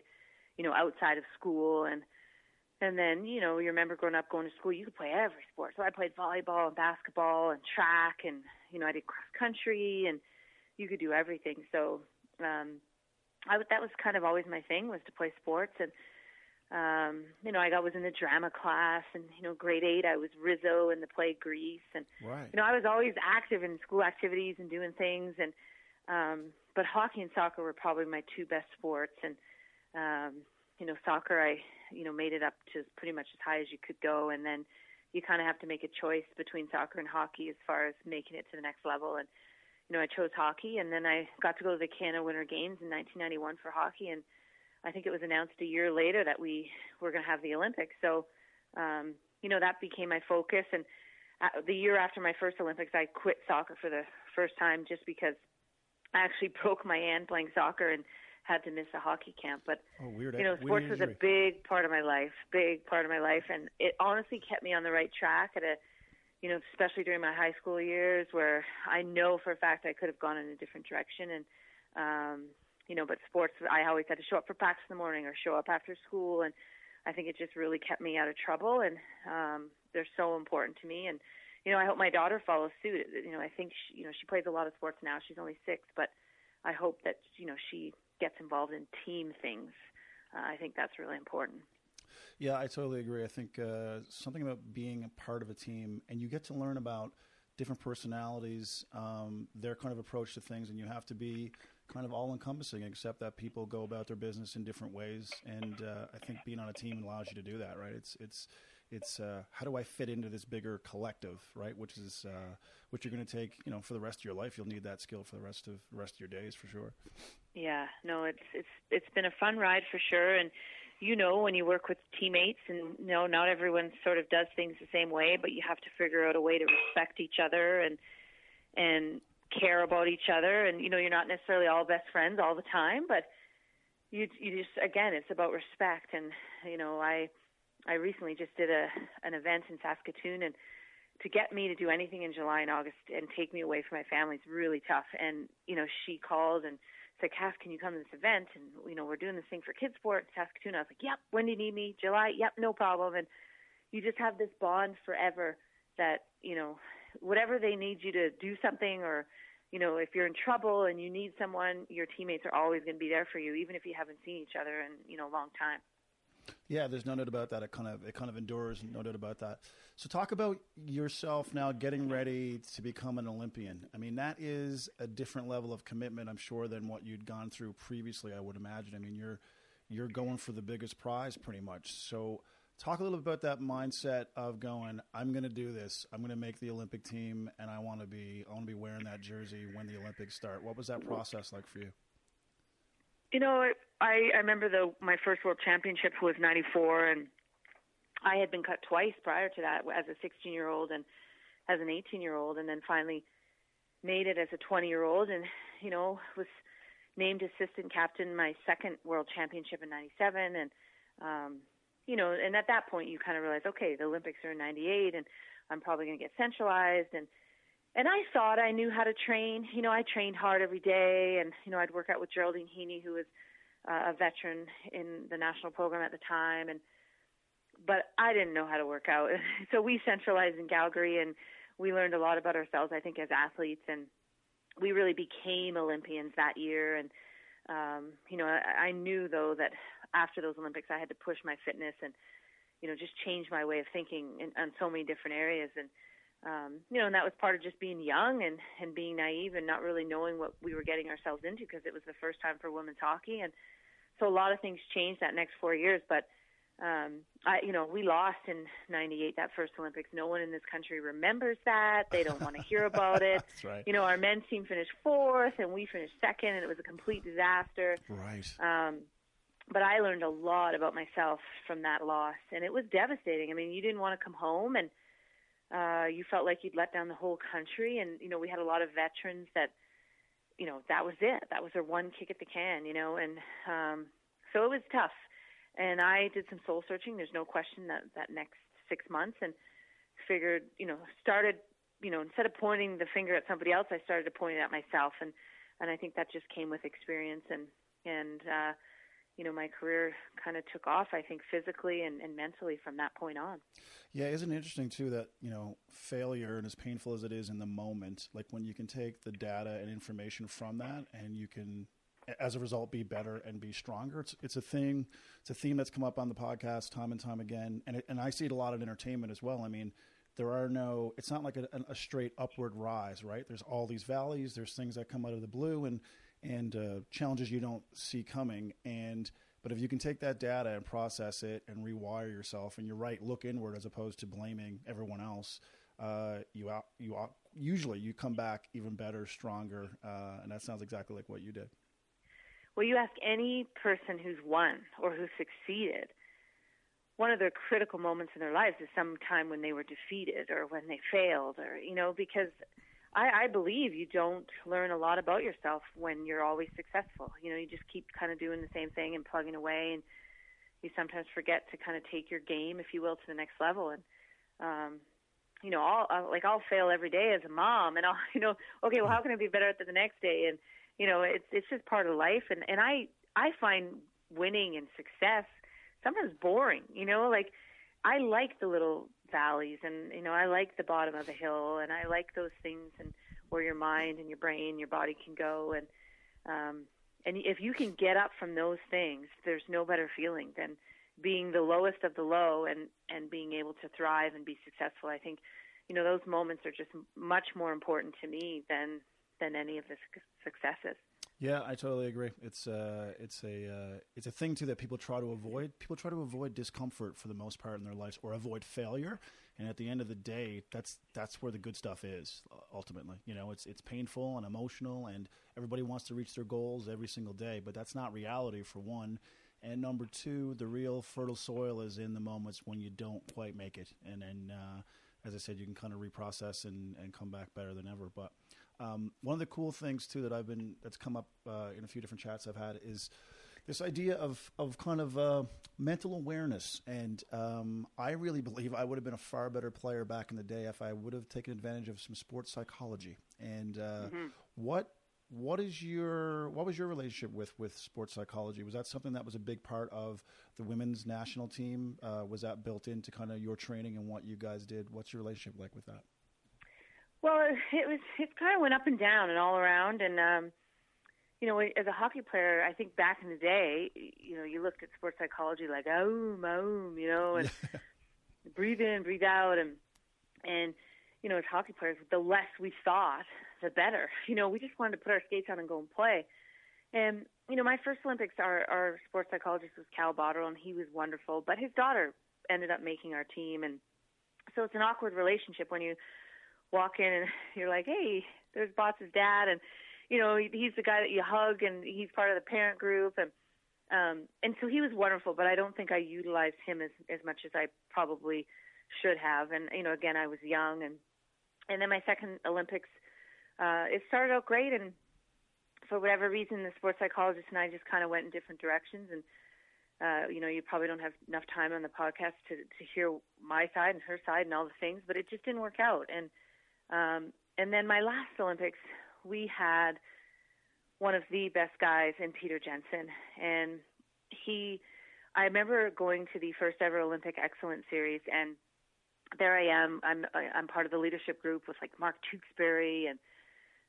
you know, outside of school and and then, you know, you remember growing up going to school, you could play every sport. So I played volleyball and basketball and track and, you know, I did cross country and you could do everything. So, um I that was kind of always my thing was to play sports and um, you know, I got was in the drama class, and you know, grade eight, I was Rizzo in the play Grease, and right. you know, I was always active in school activities and doing things, and um, but hockey and soccer were probably my two best sports, and um, you know, soccer, I you know, made it up to pretty much as high as you could go, and then you kind of have to make a choice between soccer and hockey as far as making it to the next level, and you know, I chose hockey, and then I got to go to the Canada Winter Games in 1991 for hockey, and I think it was announced a year later that we were going to have the Olympics. So, um, you know, that became my focus. And uh, the year after my first Olympics, I quit soccer for the first time just because I actually broke my hand playing soccer and had to miss a hockey camp. But oh, weird. you know, sports was a big part of my life, big part of my life, and it honestly kept me on the right track at a, you know, especially during my high school years where I know for a fact I could have gone in a different direction and. Um, you know, but sports, I always had to show up for practice in the morning or show up after school. And I think it just really kept me out of trouble. And um, they're so important to me. And, you know, I hope my daughter follows suit. You know, I think, she, you know, she plays a lot of sports now. She's only six, but I hope that, you know, she gets involved in team things. Uh, I think that's really important. Yeah, I totally agree. I think uh, something about being a part of a team, and you get to learn about different personalities, um, their kind of approach to things, and you have to be kind of all encompassing, except that people go about their business in different ways. And uh, I think being on a team allows you to do that, right? It's it's it's uh, how do I fit into this bigger collective, right? Which is uh, what you're going to take, you know, for the rest of your life. You'll need that skill for the rest of rest of your days, for sure. Yeah, no, it's it's it's been a fun ride for sure, and you know when you work with teammates, and you know not everyone sort of does things the same way, but you have to figure out a way to respect each other and and care about each other and you know you're not necessarily all best friends all the time but you you just again it's about respect and you know I I recently just did a an event in Saskatoon and to get me to do anything in July and August and take me away from my family is really tough. And you know she called and said Cass can you come to this event? And you know we're doing this thing for kids sport in Saskatoon. I was like yep when do you need me July yep no problem. And you just have this bond forever that you know whatever they need you to do something or you know, if you're in trouble and you need someone, your teammates are always going to be there for you, even if you haven't seen each other in you know a long time. Yeah, there's no doubt about that. It kind of it kind of endures, no doubt about that. So talk about yourself now getting ready to become an Olympian. I mean, that is a different level of commitment, I'm sure, than what you'd gone through previously. I would imagine. I mean, you're you're going for the biggest prize, pretty much. So Talk a little bit about that mindset of going, I'm going to do this. I'm going to make the Olympic team, and I want to be, I want to be wearing that jersey when the Olympics start. What was that process like for you? You know, I I remember the my first World Championship was '94, and I had been cut twice prior to that as a 16 year old and as an 18 year old, and then finally made it as a 20 year old, and you know was named assistant captain my second World Championship in '97, and um, you know, and at that point you kind of realize, okay, the Olympics are in '98, and I'm probably going to get centralized, and and I thought I knew how to train. You know, I trained hard every day, and you know, I'd work out with Geraldine Heaney, who was uh, a veteran in the national program at the time, and but I didn't know how to work out. so we centralized in Calgary, and we learned a lot about ourselves. I think as athletes, and we really became Olympians that year. And um, you know, I, I knew though that after those Olympics, I had to push my fitness and you know just change my way of thinking in, on so many different areas. And um, you know, and that was part of just being young and and being naive and not really knowing what we were getting ourselves into because it was the first time for women's hockey. And so a lot of things changed that next four years, but um I you know we lost in 98 that first Olympics no one in this country remembers that they don't want to hear about it That's right. you know our men's team finished fourth and we finished second and it was a complete disaster right um but I learned a lot about myself from that loss, and it was devastating. I mean, you didn't want to come home, and uh, you felt like you'd let down the whole country. And you know, we had a lot of veterans that, you know, that was it. That was their one kick at the can. You know, and um, so it was tough. And I did some soul searching. There's no question that that next six months, and figured, you know, started, you know, instead of pointing the finger at somebody else, I started to point it at myself, and and I think that just came with experience and and uh, you know, my career kind of took off, I think, physically and, and mentally from that point on. Yeah, isn't it interesting too that you know failure and as painful as it is in the moment, like when you can take the data and information from that, and you can, as a result, be better and be stronger. It's it's a thing, it's a theme that's come up on the podcast time and time again, and it, and I see it a lot in entertainment as well. I mean. There are no. It's not like a, a straight upward rise, right? There's all these valleys. There's things that come out of the blue, and and uh, challenges you don't see coming. And but if you can take that data and process it and rewire yourself, and you're right, look inward as opposed to blaming everyone else. Uh, you out, you out, usually you come back even better, stronger, uh, and that sounds exactly like what you did. Well, you ask any person who's won or who succeeded, one of their critical moments in their lives is some time when they were defeated or when they failed, or you know, because I, I believe you don't learn a lot about yourself when you're always successful. You know, you just keep kind of doing the same thing and plugging away, and you sometimes forget to kind of take your game, if you will, to the next level. And um, you know, I'll, I'll like I'll fail every day as a mom, and I'll you know, okay, well, how can I be better at the next day? And you know, it's it's just part of life. And and I I find winning and success sometimes boring. You know, like I like the little valleys. And you know I like the bottom of a hill and I like those things and where your mind and your brain your body can go. And um and if you can get up from those things there's no better feeling than being the lowest of the low and and being able to thrive and be successful. I think you know those moments are just much more important to me than than any of the successes yeah, I totally agree. It's uh, it's a uh, it's a thing too that people try to avoid. People try to avoid discomfort for the most part in their lives, or avoid failure. And at the end of the day, that's that's where the good stuff is. Ultimately, you know, it's it's painful and emotional, and everybody wants to reach their goals every single day. But that's not reality for one. And number two, the real fertile soil is in the moments when you don't quite make it, and then. Uh, as I said, you can kind of reprocess and, and come back better than ever. But um, one of the cool things too that I've been that's come up uh, in a few different chats I've had is this idea of of kind of uh, mental awareness, and um, I really believe I would have been a far better player back in the day if I would have taken advantage of some sports psychology. And uh, mm-hmm. what what is your what was your relationship with with sports psychology? Was that something that was a big part of the women's national team? Uh, was that built into kind of your training and what you guys did? What's your relationship like with that? Well, it was it kind of went up and down and all around, and um, you know, as a hockey player, I think back in the day, you know, you looked at sports psychology like oom, oom, you know, and breathe in, breathe out, and and you know, as hockey players, the less we thought, the better. You know, we just wanted to put our skates on and go and play. And you know, my first Olympics, our our sports psychologist was Cal Botterill, and he was wonderful. But his daughter ended up making our team, and so it's an awkward relationship when you walk in and you're like, hey, there's Bots's dad, and you know he's the guy that you hug, and he's part of the parent group, and um, and so he was wonderful. But I don't think I utilized him as as much as I probably should have. And you know, again, I was young, and and then my second Olympics, uh, it started out great, and for whatever reason, the sports psychologist and I just kind of went in different directions, and uh, you know, you probably don't have enough time on the podcast to to hear my side and her side and all the things, but it just didn't work out. And um, and then my last Olympics, we had one of the best guys in Peter Jensen, and he. I remember going to the first ever Olympic Excellence Series, and there I am. I'm I'm part of the leadership group with like Mark Tewksbury and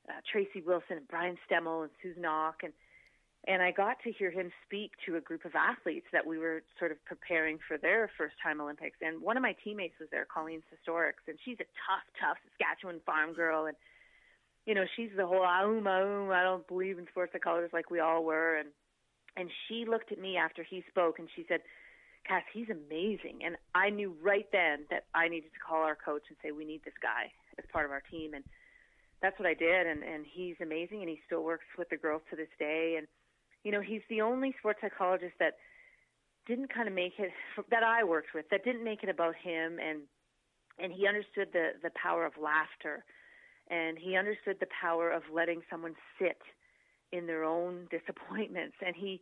uh, Tracy Wilson and Brian Stemmle and Susan Auch, and and I got to hear him speak to a group of athletes that we were sort of preparing for their first time Olympics. And one of my teammates was there, Colleen Sostorics, and she's a tough, tough Saskatchewan farm girl. And, you know, she's the whole, aum, aum, I don't believe in sports of psychologists like we all were. And, and she looked at me after he spoke and she said, Cass, he's amazing. And I knew right then that I needed to call our coach and say, we need this guy as part of our team. And that's what I did. And, and he's amazing and he still works with the girls to this day. And, you know, he's the only sports psychologist that didn't kind of make it that I worked with that didn't make it about him and and he understood the the power of laughter and he understood the power of letting someone sit in their own disappointments and he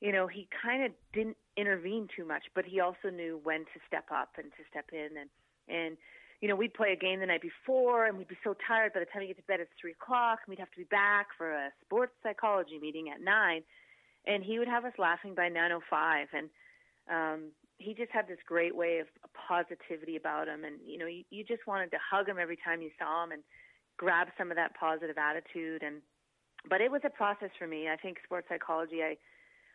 you know he kind of didn't intervene too much but he also knew when to step up and to step in and and you know we'd play a game the night before and we'd be so tired by the time we get to bed it's three o'clock and we'd have to be back for a sports psychology meeting at nine and he would have us laughing by 9:05 and um he just had this great way of positivity about him and you know you, you just wanted to hug him every time you saw him and grab some of that positive attitude and but it was a process for me. I think sports psychology i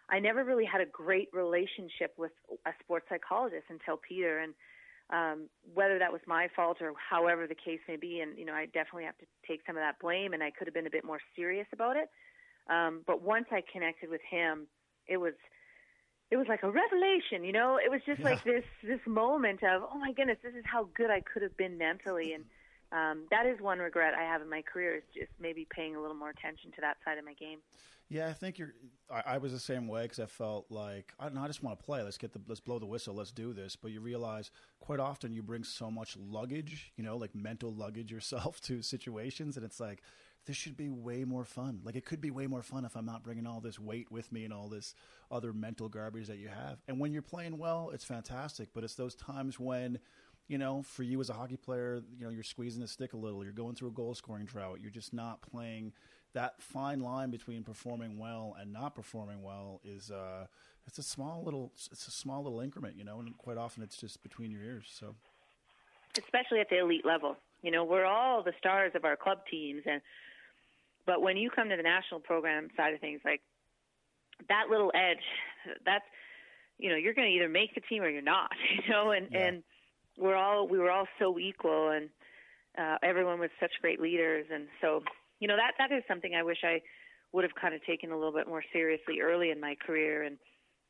i never really had a great relationship with a sports psychologist until peter and um whether that was my fault or however the case may be and you know i definitely have to take some of that blame and i could have been a bit more serious about it um, but once I connected with him, it was it was like a revelation, you know. It was just yeah. like this this moment of oh my goodness, this is how good I could have been mentally, and um, that is one regret I have in my career is just maybe paying a little more attention to that side of my game. Yeah, I think you're. I, I was the same way because I felt like I, I just want to play. Let's get the let's blow the whistle. Let's do this. But you realize quite often you bring so much luggage, you know, like mental luggage yourself to situations, and it's like this should be way more fun. Like it could be way more fun if I'm not bringing all this weight with me and all this other mental garbage that you have. And when you're playing well, it's fantastic. But it's those times when, you know, for you as a hockey player, you know, you're squeezing the stick a little. You're going through a goal scoring drought. You're just not playing. That fine line between performing well and not performing well is uh, it's a small little it's a small little increment, you know, and quite often it's just between your ears. So, especially at the elite level, you know, we're all the stars of our club teams and but when you come to the national program side of things, like that little edge, that's you know you're going to either make the team or you're not. You know, and yeah. and we're all we were all so equal, and uh, everyone was such great leaders, and so you know that that is something I wish I would have kind of taken a little bit more seriously early in my career, and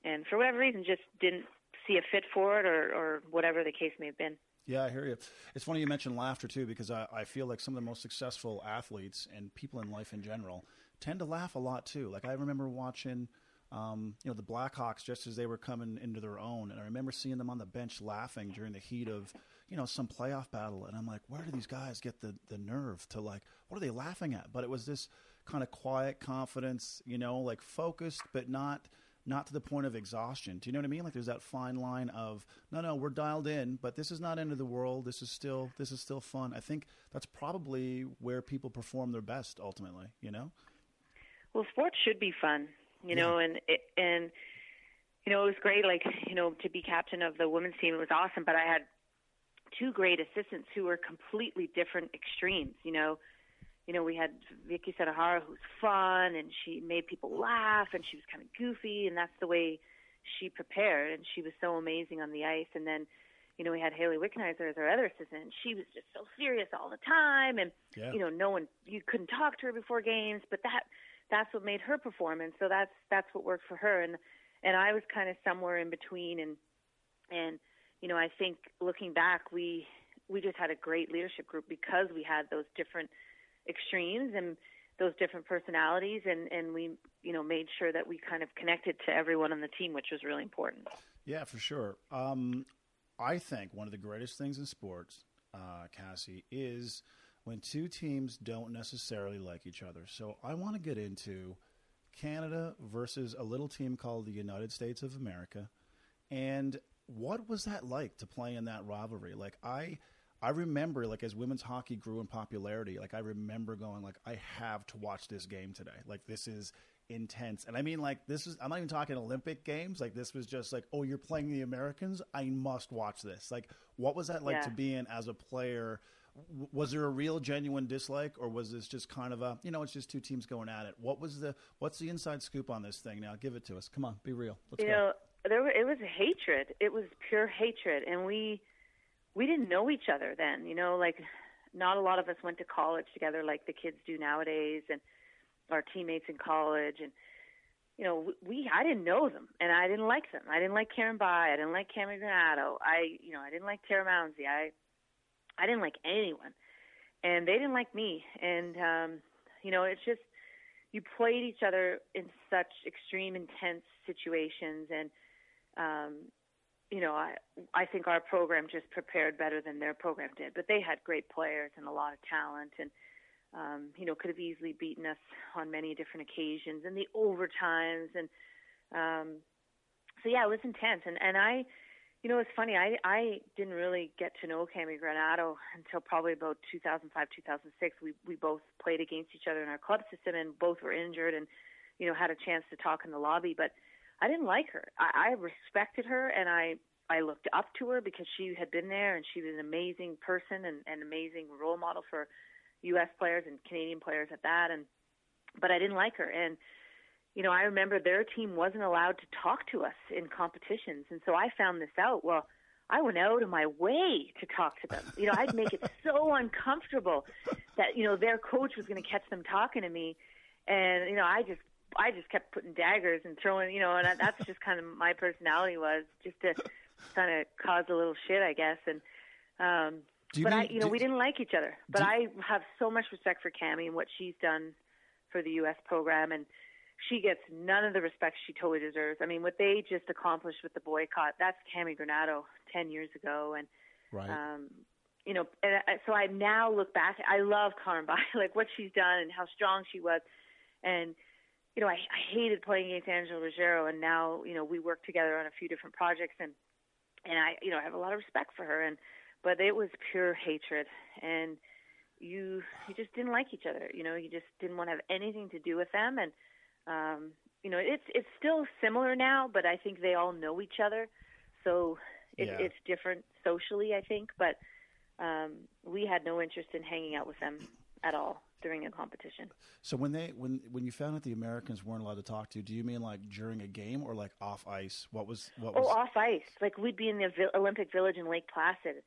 and for whatever reason just didn't see a fit for it, or or whatever the case may have been. Yeah, I hear you. It's funny you mentioned laughter too, because I, I feel like some of the most successful athletes and people in life in general tend to laugh a lot too. Like I remember watching, um, you know, the Blackhawks just as they were coming into their own, and I remember seeing them on the bench laughing during the heat of, you know, some playoff battle, and I'm like, where do these guys get the the nerve to like, what are they laughing at? But it was this kind of quiet confidence, you know, like focused but not not to the point of exhaustion. Do you know what I mean? Like there's that fine line of no, no, we're dialed in, but this is not end of the world. This is still this is still fun. I think that's probably where people perform their best ultimately. You know. Well, sports should be fun, you yeah. know, and it, and you know it was great. Like you know to be captain of the women's team, it was awesome. But I had two great assistants who were completely different extremes. You know, you know, we had Vicky Sunohara, who's fun and she made people laugh, and she was kind of goofy, and that's the way she prepared, and she was so amazing on the ice. And then, you know, we had Hayley Wickenheiser as our other assistant, and she was just so serious all the time, and Yeah. you know, no one you couldn't talk to her before games, but that that's what made her perform, and so that's that's what worked for her, and and I was kind of somewhere in between, and and you know, I think looking back, we we just had a great leadership group because we had those different extremes and those different personalities and and we you know made sure that we kind of connected to everyone on the team which was really important Yeah, for sure. Um, I think one of the greatest things in sports, uh, Cassie, is when two teams don't necessarily like each other. So I want to get into Canada versus a little team called the United States of America, and what was that like to play in that rivalry? Like I. I remember, like, as women's hockey grew in popularity, like, I remember going, like, I have to watch this game today. Like, this is intense. And I mean, like, this is, I'm not even talking Olympic games. Like, this was just like, oh, you're playing the Americans? I must watch this. Like, what was that like Yeah. to be in as a player? Was there a real, genuine dislike, or was this just kind of a, you know, it's just two teams going at it? What was the, what's the inside scoop on this thing now? Give it to us. Come on, be real. Let's you go. know there were, it was hatred it was pure hatred and we we didn't know each other then you know like not a lot of us went to college together like the kids do nowadays and our teammates in college and you know we- I didn't know them and I didn't like them. I didn't like Karyn Bye. I didn't like Cami Granato. I you know I didn't like Tara Mounsey I I didn't like anyone. And they didn't like me. And um you know it's just you played each other in such extreme intense situations and um you know i i think our program just prepared better than their program did but they had great players and a lot of talent and um you know could have easily beaten us on many different occasions and the overtimes and um so yeah it was intense and and i you know, it's funny. I I didn't really get to know Cami Granato until probably about 2005, 2006. We we both played against each other in our club system, and both were injured, and you know had a chance to talk in the lobby. But I didn't like her. I, I respected her, and I I looked up to her because she had been there, and she was an amazing person and an amazing role model for U.S. players and Canadian players at that. And but I didn't like her, and you know, I remember their team wasn't allowed to talk to us in competitions. And so I found this out. Well, I went out of my way to talk to them. You know, I'd make it so uncomfortable that, you know, their coach was going to catch them talking to me. And, you know, I just, I just kept putting daggers and throwing, you know, and that's just kind of my personality was just to kind of cause a little shit, I guess. And, um, but I, you know, do- we didn't like each other. But do- I have so much respect for Cami and what she's done for the U.S. program, and she gets none of the respect she totally deserves. I mean, what they just accomplished with the boycott, that's Cami Granato 10 years ago. And, Right. um, you know, and I, so I now look back, I love Karyn Bye, like what she's done and how strong she was. And, you know, I, I hated playing against Angela Ruggiero, and now, you know, we work together on a few different projects, and, and I, you know, I have a lot of respect for her. And, but it was pure hatred. And, you you just didn't like each other. You know, you just didn't want to have anything to do with them. And um, you know, it's it's still similar now, but I think they all know each other, so it, Yeah. it's different socially. I think, but um, we had no interest in hanging out with them at all during a competition. So when they when when you found out the Americans weren't allowed to talk to you, do you mean like during a game or like off ice? What was what Oh, was? off ice. Like we'd be in the Olympic Village in Lake Placid,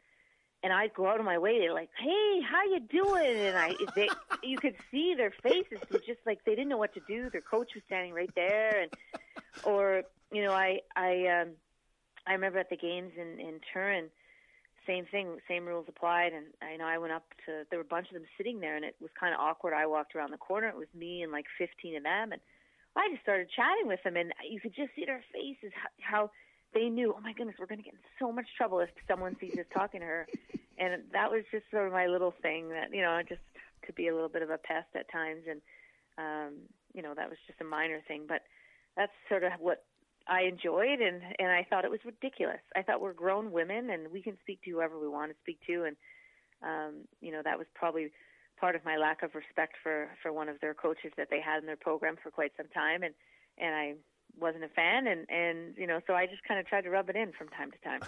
and I'd go out of my way. They're like, "Hey, how you doing?" And I, they, you could see their faces were just like they didn't know what to do. Their coach was standing right there, and or you know, I, I, um, I remember at the games in in Turin, same thing, same rules applied. And I know I went up to there were a bunch of them sitting there, and it was kind of awkward. I walked around the corner. It was me and like 15 of them, and I just started chatting with them, and you could just see their faces how, how they knew. Oh my goodness, we're going to get in so much trouble if someone sees us talking to her. And that was just sort of my little thing that you know, I just to be a little bit of a pest at times, and um, you know, that was just a minor thing, but that's sort of what I enjoyed, and and I thought it was ridiculous. I thought we're grown women, and we can speak to whoever we want to speak to, and um, you know, that was probably part of my lack of respect for for one of their coaches that they had in their program for quite some time, and and I wasn't a fan, and and you know, so I just kind of tried to rub it in from time to time.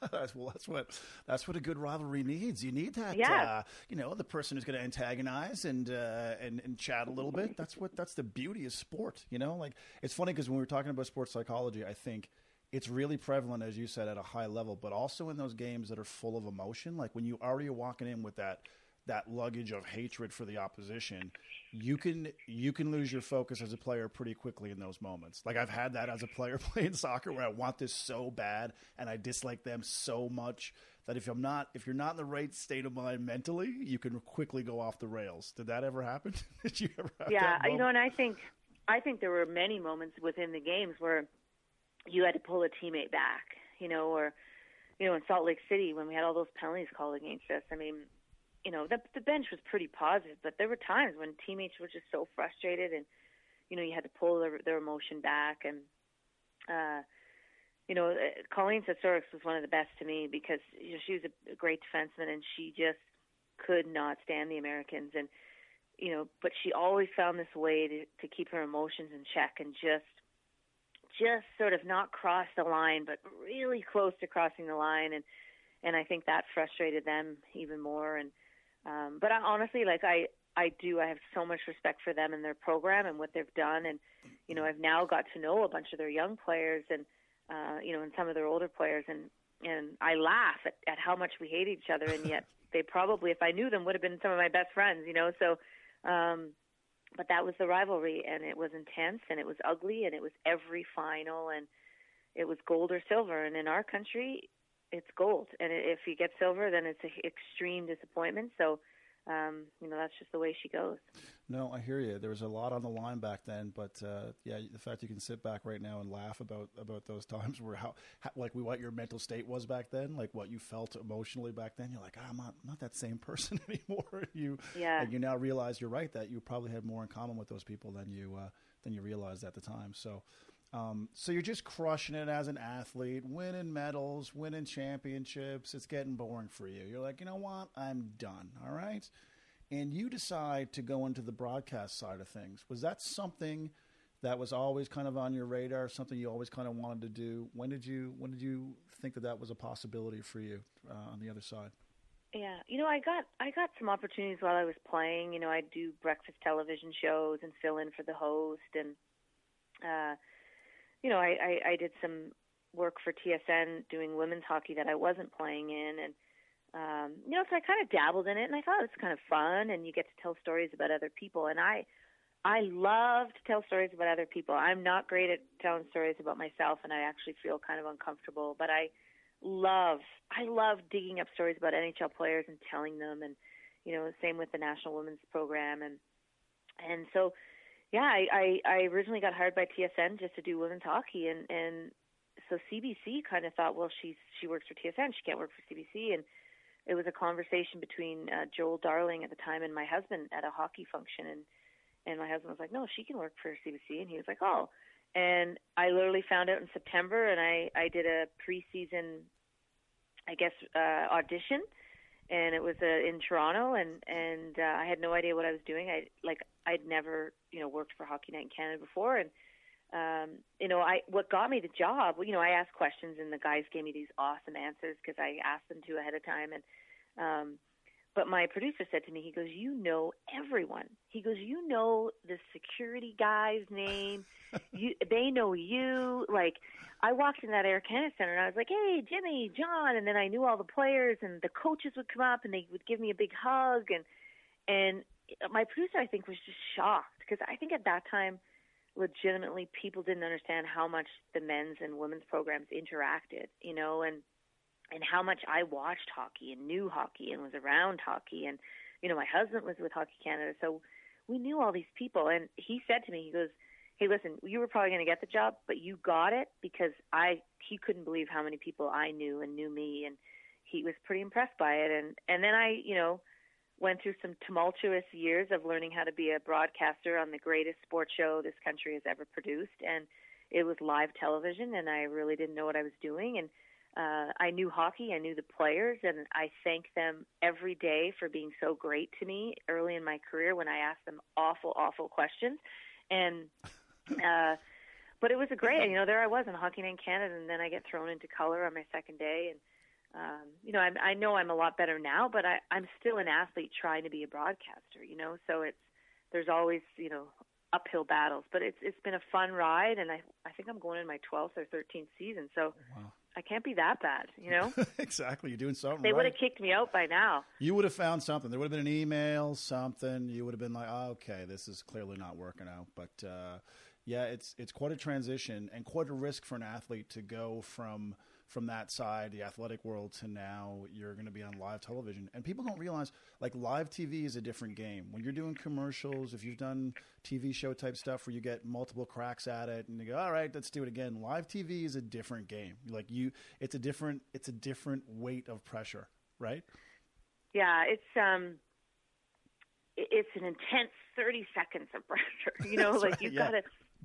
that's, well, that's what that's what a good rivalry needs. You need that, Yeah. uh, you know, the person who's going to antagonize and uh, and and chat a little bit. That's what that's the beauty of sport. You know, like it's funny because when we were talking about sports psychology, I think it's really prevalent, as you said, at a high level, but also in those games that are full of emotion. Like when you already are walking in with that that luggage of hatred for the opposition, you can you can lose your focus as a player pretty quickly in those moments. Like I've had that as a player playing soccer where I want this so bad and I dislike them so much that if I'm not if you're not in the right state of mind mentally, you can quickly go off the rails. Did that ever happen? Did you ever have yeah, that you know, and I think I think there were many moments within the games where you had to pull a teammate back, you know, or you know, in Salt Lake City when we had all those penalties called against us. I mean, you know, the the bench was pretty positive, but there were times when teammates were just so frustrated, and you know, you had to pull their their emotion back, and uh, you know, uh, Colleen Sostorics was one of the best to me because you know, she was a, a great defenseman, and she just could not stand the Americans, and you know, but she always found this way to to keep her emotions in check and just just sort of not cross the line, but really close to crossing the line, and and I think that frustrated them even more. And um, but I, honestly, like I I do, I have so much respect for them and their program and what they've done, and you know I've now got to know a bunch of their young players and uh, you know and some of their older players, and and I laugh at, at how much we hate each other, and yet they probably, if I knew them, would have been some of my best friends, you know. So. Um, but that was the rivalry. And it was intense and it was ugly and it was every final. And it was gold or silver. And in our country it's gold and if you get silver then it's an extreme disappointment so um, you know that's just the way she goes No, I hear you. There was a lot on the line back then, but uh, yeah, the fact you can sit back right now and laugh about about those times where how, how like what your mental state was back then, like what you felt emotionally back then. You're like, ah, I'm not not that same person anymore. you Yeah. and you now realize you're right that you probably had more in common with those people than you uh, than you realized at the time. So. Um, so you're just crushing it as an athlete, winning medals, winning championships. It's getting boring for you. You're like, you know what? I'm done. All right and you decide to go into the broadcast side of things. Was that something that was always kind of on your radar? Something you always kind of wanted to do? When did you when did you think that that was a possibility for you uh, on the other side? Yeah, you know, I got I got some opportunities while I was playing. You know, I'd do breakfast television shows and fill in for the host, and uh, you know, I, I I did some work for TSN doing women's hockey that I wasn't playing in, and um, you know, so I kind of dabbled in it, and I thought it was kind of fun, and you get to tell stories about other people, and I I love to tell stories about other people. I'm not great at telling stories about myself, and I actually feel kind of uncomfortable, but I love I love digging up stories about NHL players and telling them and you know same with the National Women's Program and and so yeah I, I I originally got hired by TSN just to do women's hockey and and so CBC kind of thought well she's she works for TSN she can't work for CBC and it was a conversation between uh, Joel Darling at the time and my husband at a hockey function and and my husband was like no she can work for CBC and he was like oh and I literally found out in September, and I I did a preseason, I guess, uh, audition, and it was uh, in Toronto, and and uh, I had no idea what I was doing. I like I'd never you know worked for Hockey Night in Canada before, and um, you know I what got me the job. You know I asked questions, and the guys gave me these awesome answers because I asked them to ahead of time, and um, but my producer said to me, he goes, "You know everyone." He goes, "You know the security guy's name. you they know you." Like I walked in that Air Canada Center and I was like, "Hey, Jimmy, John," and then I knew all the players and the coaches would come up and they would give me a big hug and and my producer I think was just shocked because I think at that time legitimately people didn't understand how much the men's and women's programs interacted, you know, and and how much I watched hockey and knew hockey and was around hockey. And you know my husband was with Hockey Canada so we knew all these people. And he said to me he goes hey listen you were probably going to get the job but you got it because I he couldn't believe how many people I knew and knew me and he was pretty impressed by it. And and then I you know went through some tumultuous years of learning how to be a broadcaster on the greatest sports show this country has ever produced and it was live television and I really didn't know what I was doing. And uh, I knew hockey, I knew the players, and I thank them every day for being so great to me early in my career when I asked them awful, awful questions. And uh, but it was a great. You know, there I was in Hockey Night in Canada, and then I get thrown into color on my second day, and um, you know, I, I know I'm a lot better now, but I, I'm still an athlete trying to be a broadcaster. You know, so it's there's always you know uphill battles, but it's it's been a fun ride, and I I think I'm going in my 12th or 13th season, so wow. I can't be that bad, you know. exactly, you're doing something. They right. would have kicked me out by now. You would have found something. There would have been an email, something. You would have been like, oh, okay, this is clearly not working out. But uh, yeah, it's it's quite a transition and quite a risk for an athlete to go from from that side, the athletic world, to now you're going to be on live television. And people don't realize, like, live TV is a different game. When you're doing commercials, if you've done TV show type stuff where you get multiple cracks at it and you go, all right, let's do it again. Live TV is a different game. Like, you, it's a different, it's a different weight of pressure, right? Yeah, it's, um, it's an intense 30 seconds of pressure. You know, like right, you've yeah. got to,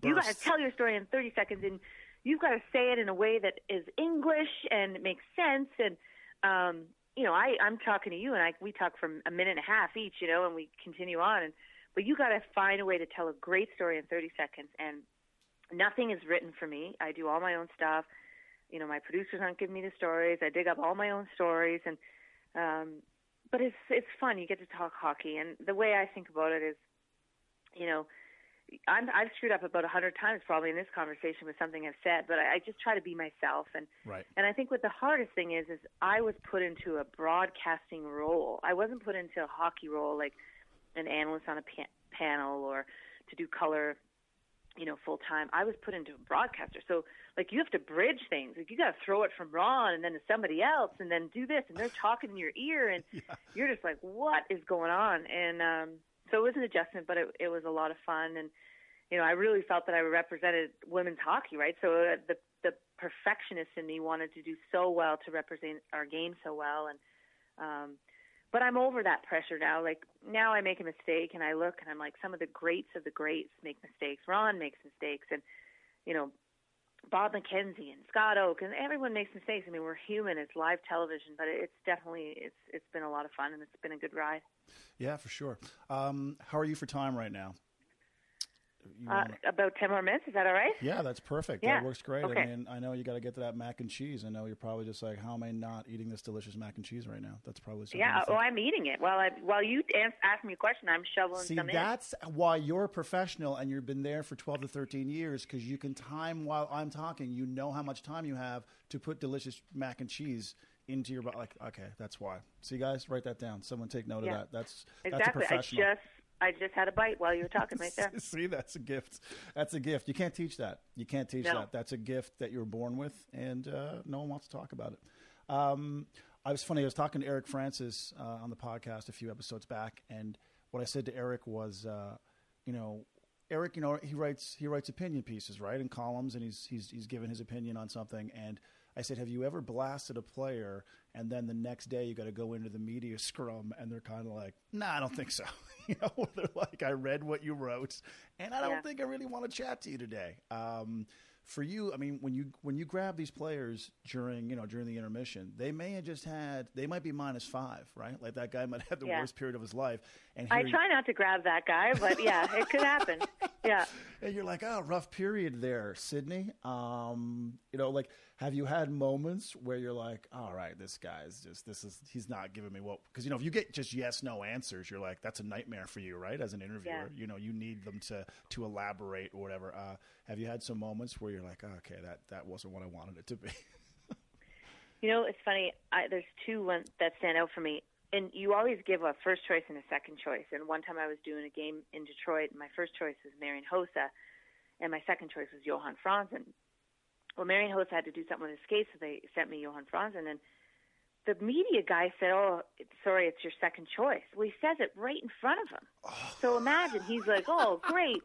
you got to tell your story in 30 seconds and you've got to say it in a way that is English and makes sense. And um, you know, I I'm talking to you, and I we talk for a minute and a half each, you know, and we continue on. And but you got to find a way to tell a great story in 30 seconds. And nothing is written for me. I do all my own stuff. You know, my producers aren't giving me the stories. I dig up all my own stories, and um, but it's it's fun. You get to talk hockey, and the way I think about it is, you know I'm, I've screwed up about a hundred times probably in this conversation with something I've said, but I, I just try to be myself. And right. and I think what the hardest thing is is I was put into a broadcasting role. I wasn't put into a hockey role like an analyst on a pa- panel or to do color, you know, full time. I was put into a broadcaster. So like you have to bridge things. Like you got to throw it from Ron and then to somebody else and then do this and they're talking in your ear and yeah. you're just like, what is going on? And um so it was an adjustment, but it, it was a lot of fun. And, you know, I really felt that I represented women's hockey, right? So uh, the, the perfectionist in me wanted to do so well to represent our game so well. And, um, but I'm over that pressure now. Like now I make a mistake and I look and I'm like, some of the greats of the greats make mistakes. Ron makes mistakes and, you know, Bob McKenzie and Scott Oake and everyone makes mistakes. I mean, we're human. It's live television, but it's definitely it's it's been a lot of fun and it's been a good ride. Yeah, for sure. Um, how are you for time right now? Uh, about 10 more minutes. Is that all right? Yeah, that's perfect. Yeah. That works great. Okay. I mean, I know you got to get to that mac and cheese. I know you're probably just like, how am I not eating this delicious mac and cheese right now? That's probably something. Yeah, well, I'm eating it. While, I, while you ask me a question, I'm shoveling See, that's why you're a professional and you've been there for 12 to 13 years because you can time while I'm talking. You know how much time you have to put delicious mac and cheese into your body. Like, okay, that's why. See, guys, write that down. Someone take note yeah. of that. That's exactly. That's a professional. I just I just had a bite while you were talking right there. See, that's a gift. That's a gift. You can't teach that. You can't teach no. that. That's a gift that you were born with, and uh, no one wants to talk about it. Um, I was funny. I was talking to Eric Francis uh, on the podcast a few episodes back, and what I said to Eric was, uh, you know, Eric, you know, he writes he writes opinion pieces, right, in columns, and he's he's he's given his opinion on something, and I said, Have you ever blasted a player and then the next day you got to go into the media scrum and they're kind of like, Nah, I don't think so. you know, they're like, I read what you wrote and I don't yeah. think I really want to chat to you today. Um, for you, I mean, when you when you grab these players during you know during the intermission, they may have just had they might be minus five, right? Like that guy might have the yeah. worst period of his life. And I try not to grab that guy, but yeah, it could happen. Yeah. And you're like, oh, rough period there, Sydney. Um, you know, like, have you had moments where you're like, all right, this guy's just this is he's not giving me what because you know if you get just yes no answers, you're like that's a nightmare for you, right? As an interviewer, yeah. you know, you need them to to elaborate or whatever. Uh, have you had some moments where you're like, oh, okay, that that wasn't what I wanted it to be? you know, it's funny. I, there's two one that stand out for me and you always give a first choice and a second choice. And one time I was doing a game in Detroit, and my first choice was Marian Hossa, and my second choice was Johan Franzen. Well, Marian Hossa had to do something with his skates, so they sent me Johan Franzen. And then the media guy said, "Oh, sorry, it's your second choice." Well, he says it right in front of him. Oh. So imagine he's like, "Oh, great."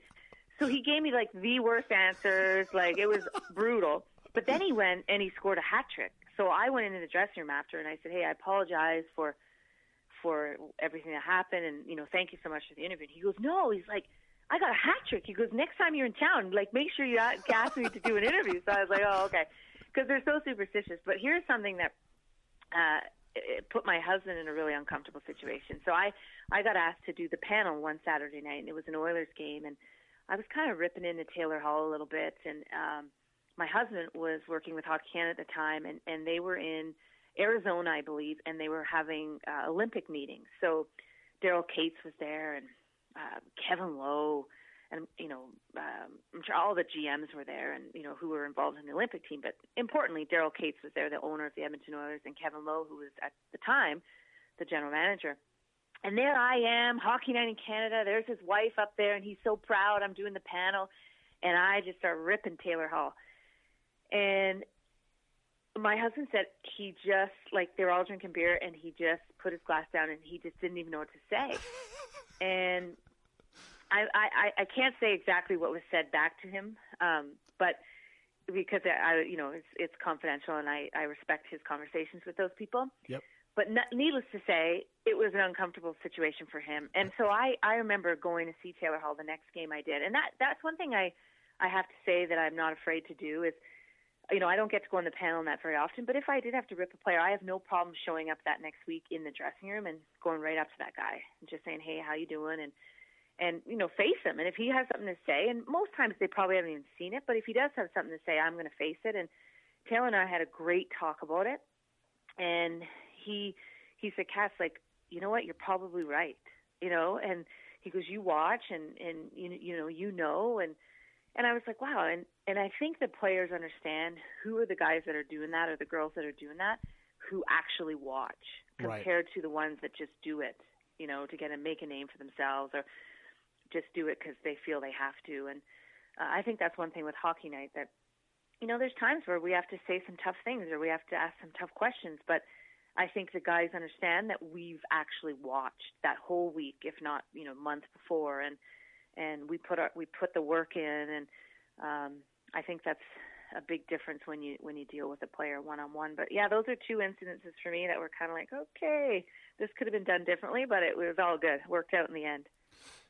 So he gave me like the worst answers. Like it was brutal. But then he went and he scored a hat trick. So I went into the dressing room after and I said, "Hey, I apologize for." for everything that happened and you know thank you so much for the interview and he goes no he's like i got a hat trick. He goes next time you're in town like make sure you ask me to do an interview. So i was like oh okay. Because they're so superstitious. But here's something that uh it put my husband in a really uncomfortable situation. So i i got asked to do the panel one saturday night and it was an oilers game and I was kind of ripping into Taylor Hall a little bit, and um, my husband was working with Hockey Canada at the time, and and they were in Arizona, I believe, and they were having uh, Olympic meetings. So Daryl Katz was there, and uh, Kevin Lowe, and you know, um, I'm sure all the GMs were there, and you know who were involved in the Olympic team. But importantly, Daryl Katz was there, the owner of the Edmonton Oilers, and Kevin Lowe, who was at the time the general manager. And there I am, Hockey Night in Canada. There's his wife up there, and he's so proud. I'm doing the panel, and I just start ripping Taylor Hall. And my husband said he just like they were all drinking beer, and he just put his glass down, and he just didn't even know what to say. and I, I I can't say exactly what was said back to him, um, but because I you know it's it's confidential, and I I respect his conversations with those people. Yep. But needless to say, it was an uncomfortable situation for him. And so I, I remember going to see Taylor Hall the next game I did. And that, that's one thing I, I have to say that I'm not afraid to do is, you know, I don't get to go on the panel that very often, but if I did have to rip a player, I have no problem showing up that next week in the dressing room and going right up to that guy and just saying, Hey, how you doing? And, and, you know, face him. And if he has something to say, and most times they probably haven't even seen it, but if he does have something to say, I'm going to face it. And Taylor and I had a great talk about it. And he he said, Cass, like, you know what, you're probably right. You know, and he goes, You watch and, and you you know, you know and and I was like, Wow and and I think the players understand who are the guys that are doing that or the girls that are doing that who actually watch compared right. to the ones that just do it, you know, to get and make a name for themselves or just do it because they feel they have to. And uh, I think that's one thing with Hockey Night that, you know, there's times where we have to say some tough things or we have to ask some tough questions, but I think the guys understand that we've actually watched that whole week, if not you know month before, and and we put our we put the work in, and um, I think that's a big difference when you when you deal with a player one on one. But yeah, those are two incidences for me that were kind of like, okay, this could have been done differently, but it was all good, worked out in the end.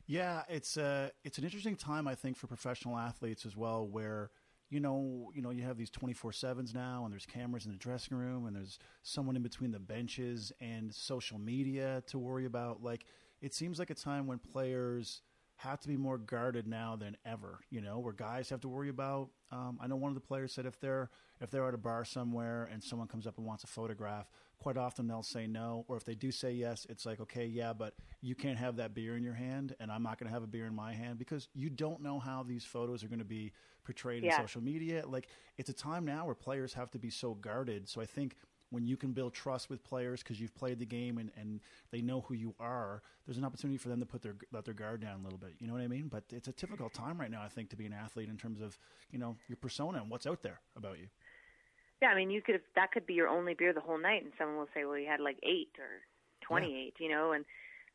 Yeah, it's a uh, it's an interesting time I think for professional athletes as well, where you know, you know, you have these twenty four sevens now, and there's cameras in the dressing room, and there's someone in between the benches and social media to worry about. Like, it seems like a time when players have to be more guarded now than ever. You know, where guys have to worry about. Um, I know one of the players said if they're if they're at a bar somewhere and someone comes up and wants a photograph, quite often they'll say no, or if they do say yes, it's like okay, yeah, but you can't have that beer in your hand, and I'm not going to have a beer in my hand because you don't know how these photos are going to be portrayed yeah. in social media. Like it's a time now where players have to be so guarded. So I think when you can build trust with players because you've played the game and, and they know who you are, there's an opportunity for them to put their let their guard down a little bit. You know what I mean? But it's a difficult time right now, I think, to be an athlete in terms of you know your persona and what's out there about you. Yeah, I mean, you could that could be your only beer the whole night, and someone will say, "Well, you had like eight or twenty-eight," yeah. you know, and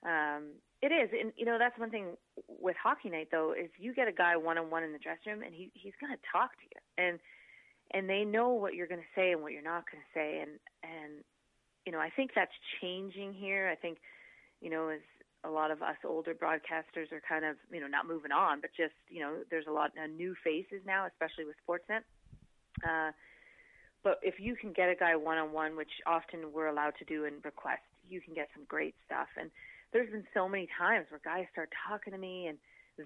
um, it is, and you know that's one thing with hockey night though is you get a guy one on one in the dressing room, and he he's going to talk to you, and and they know what you're going to say and what you're not going to say, and and you know I think that's changing here. I think you know as a lot of us older broadcasters are kind of you know not moving on, but just you know there's a lot of new faces now, especially with Sportsnet. Uh, but if you can get a guy one on one, which often we're allowed to do in request, you can get some great stuff. And there's been so many times where guys start talking to me and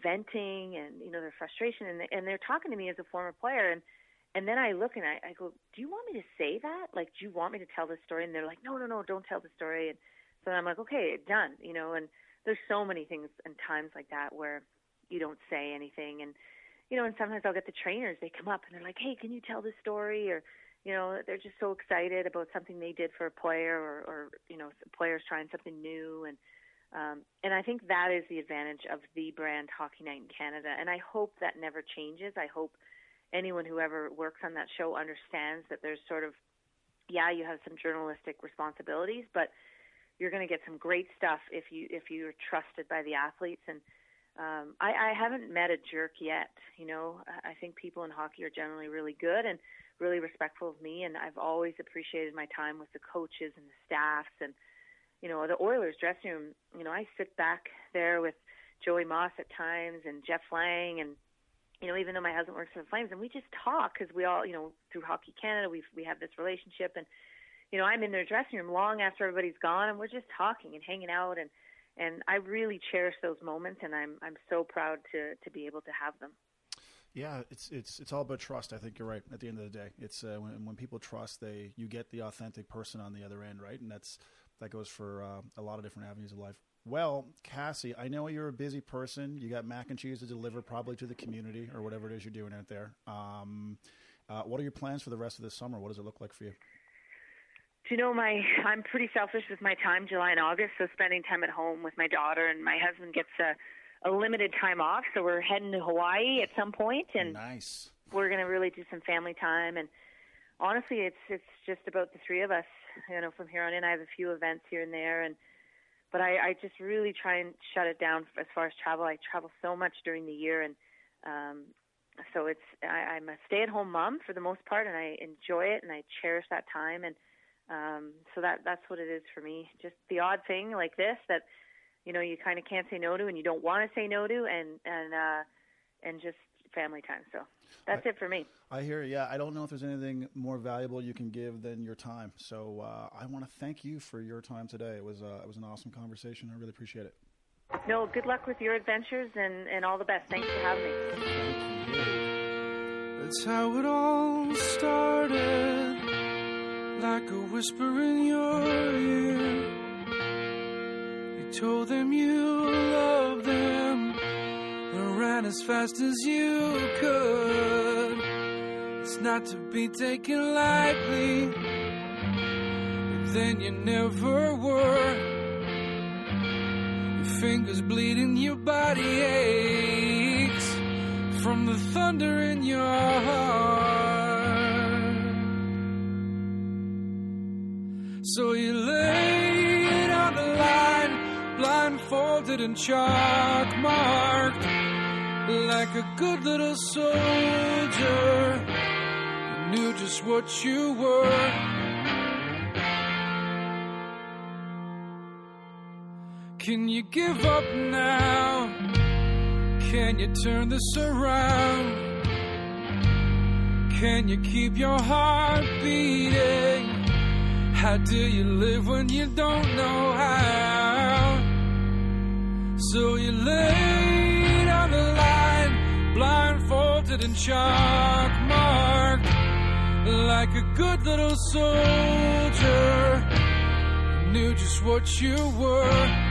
venting and you know their frustration and and they're talking to me as a former player and and then I look and I, I go, do you want me to say that? Like, do you want me to tell the story? And they're like, no, no, no, don't tell the story. And so I'm like, okay, done. You know, and there's so many things and times like that where you don't say anything. And, you know, and sometimes I'll get the trainers, they come up and they're like, hey, can you tell this story? Or, you know, they're just so excited about something they did for a player or, or you know, players trying something new. And, um, and I think that is the advantage of the brand Hockey Night in Canada. And I hope that never changes. I hope anyone who ever works on that show understands that there's sort of, yeah, you have some journalistic responsibilities, but you're going to get some great stuff if you if you're trusted by the athletes. And um, I, I haven't met a jerk yet. You know, I think people in hockey are generally really good and really respectful of me, and I've always appreciated my time with the coaches and the staffs and you know, the Oilers dressing room, you know, I sit back there with Joey Moss at times and Jeff Lang and you know, even though my husband works for the Flames and we just talk cuz we all, you know, through Hockey Canada, we we have this relationship and you know, I'm in their dressing room long after everybody's gone and we're just talking and hanging out and and I really cherish those moments, and I'm I'm so proud to to be able to have them. Yeah, it's it's it's all about trust. I think you're right. At the end of the day, it's uh, when when people trust, they you get the authentic person on the other end, right? And that's that goes for uh, a lot of different avenues of life. Well, Cassie, I know you're a busy person. You got mac and cheese to deliver, probably to the community or whatever it is you're doing out there. Um, uh, what are your plans for the rest of the summer? What does it look like for you? Do you know my? I'm pretty selfish with my time, July and August. So spending time at home with my daughter, and my husband gets a, a limited time off. So we're heading to Hawaii at some point, and nice. We're going to really do some family time. And honestly, it's it's just about the three of us. You know, from here on in, I have a few events here and there, and but I, I just really try and shut it down as far as travel. I travel so much during the year, and um, so it's I, I'm a stay-at-home mom for the most part, and I enjoy it and I cherish that time. And um, so that that's what it is for me. Just the odd thing like this that you know you kind of can't say no to, and you don't want to say no to, and and uh, and just family time. So that's I, it for me. I hear. Yeah, I don't know if there's anything more valuable you can give than your time. So uh, I want to thank you for your time today. It was uh, it was an awesome conversation. I really appreciate it. No, good luck with your adventures and, and all the best. Thanks for having me. That's how it all started, like a whisper in your ear. Told them you loved them and ran as fast as you could. It's not to be taken lightly, but then you never were Your fingers bleeding, your body aches from the thunder in your heart. And chalk marked, like a good little soldier. You knew just what you were. Can you give up now? Can you turn this around? Can you keep your heart beating? How do you live when you don't know how? So you laid on the line, blindfolded and chalk marked, like a good little soldier. Knew just what you were.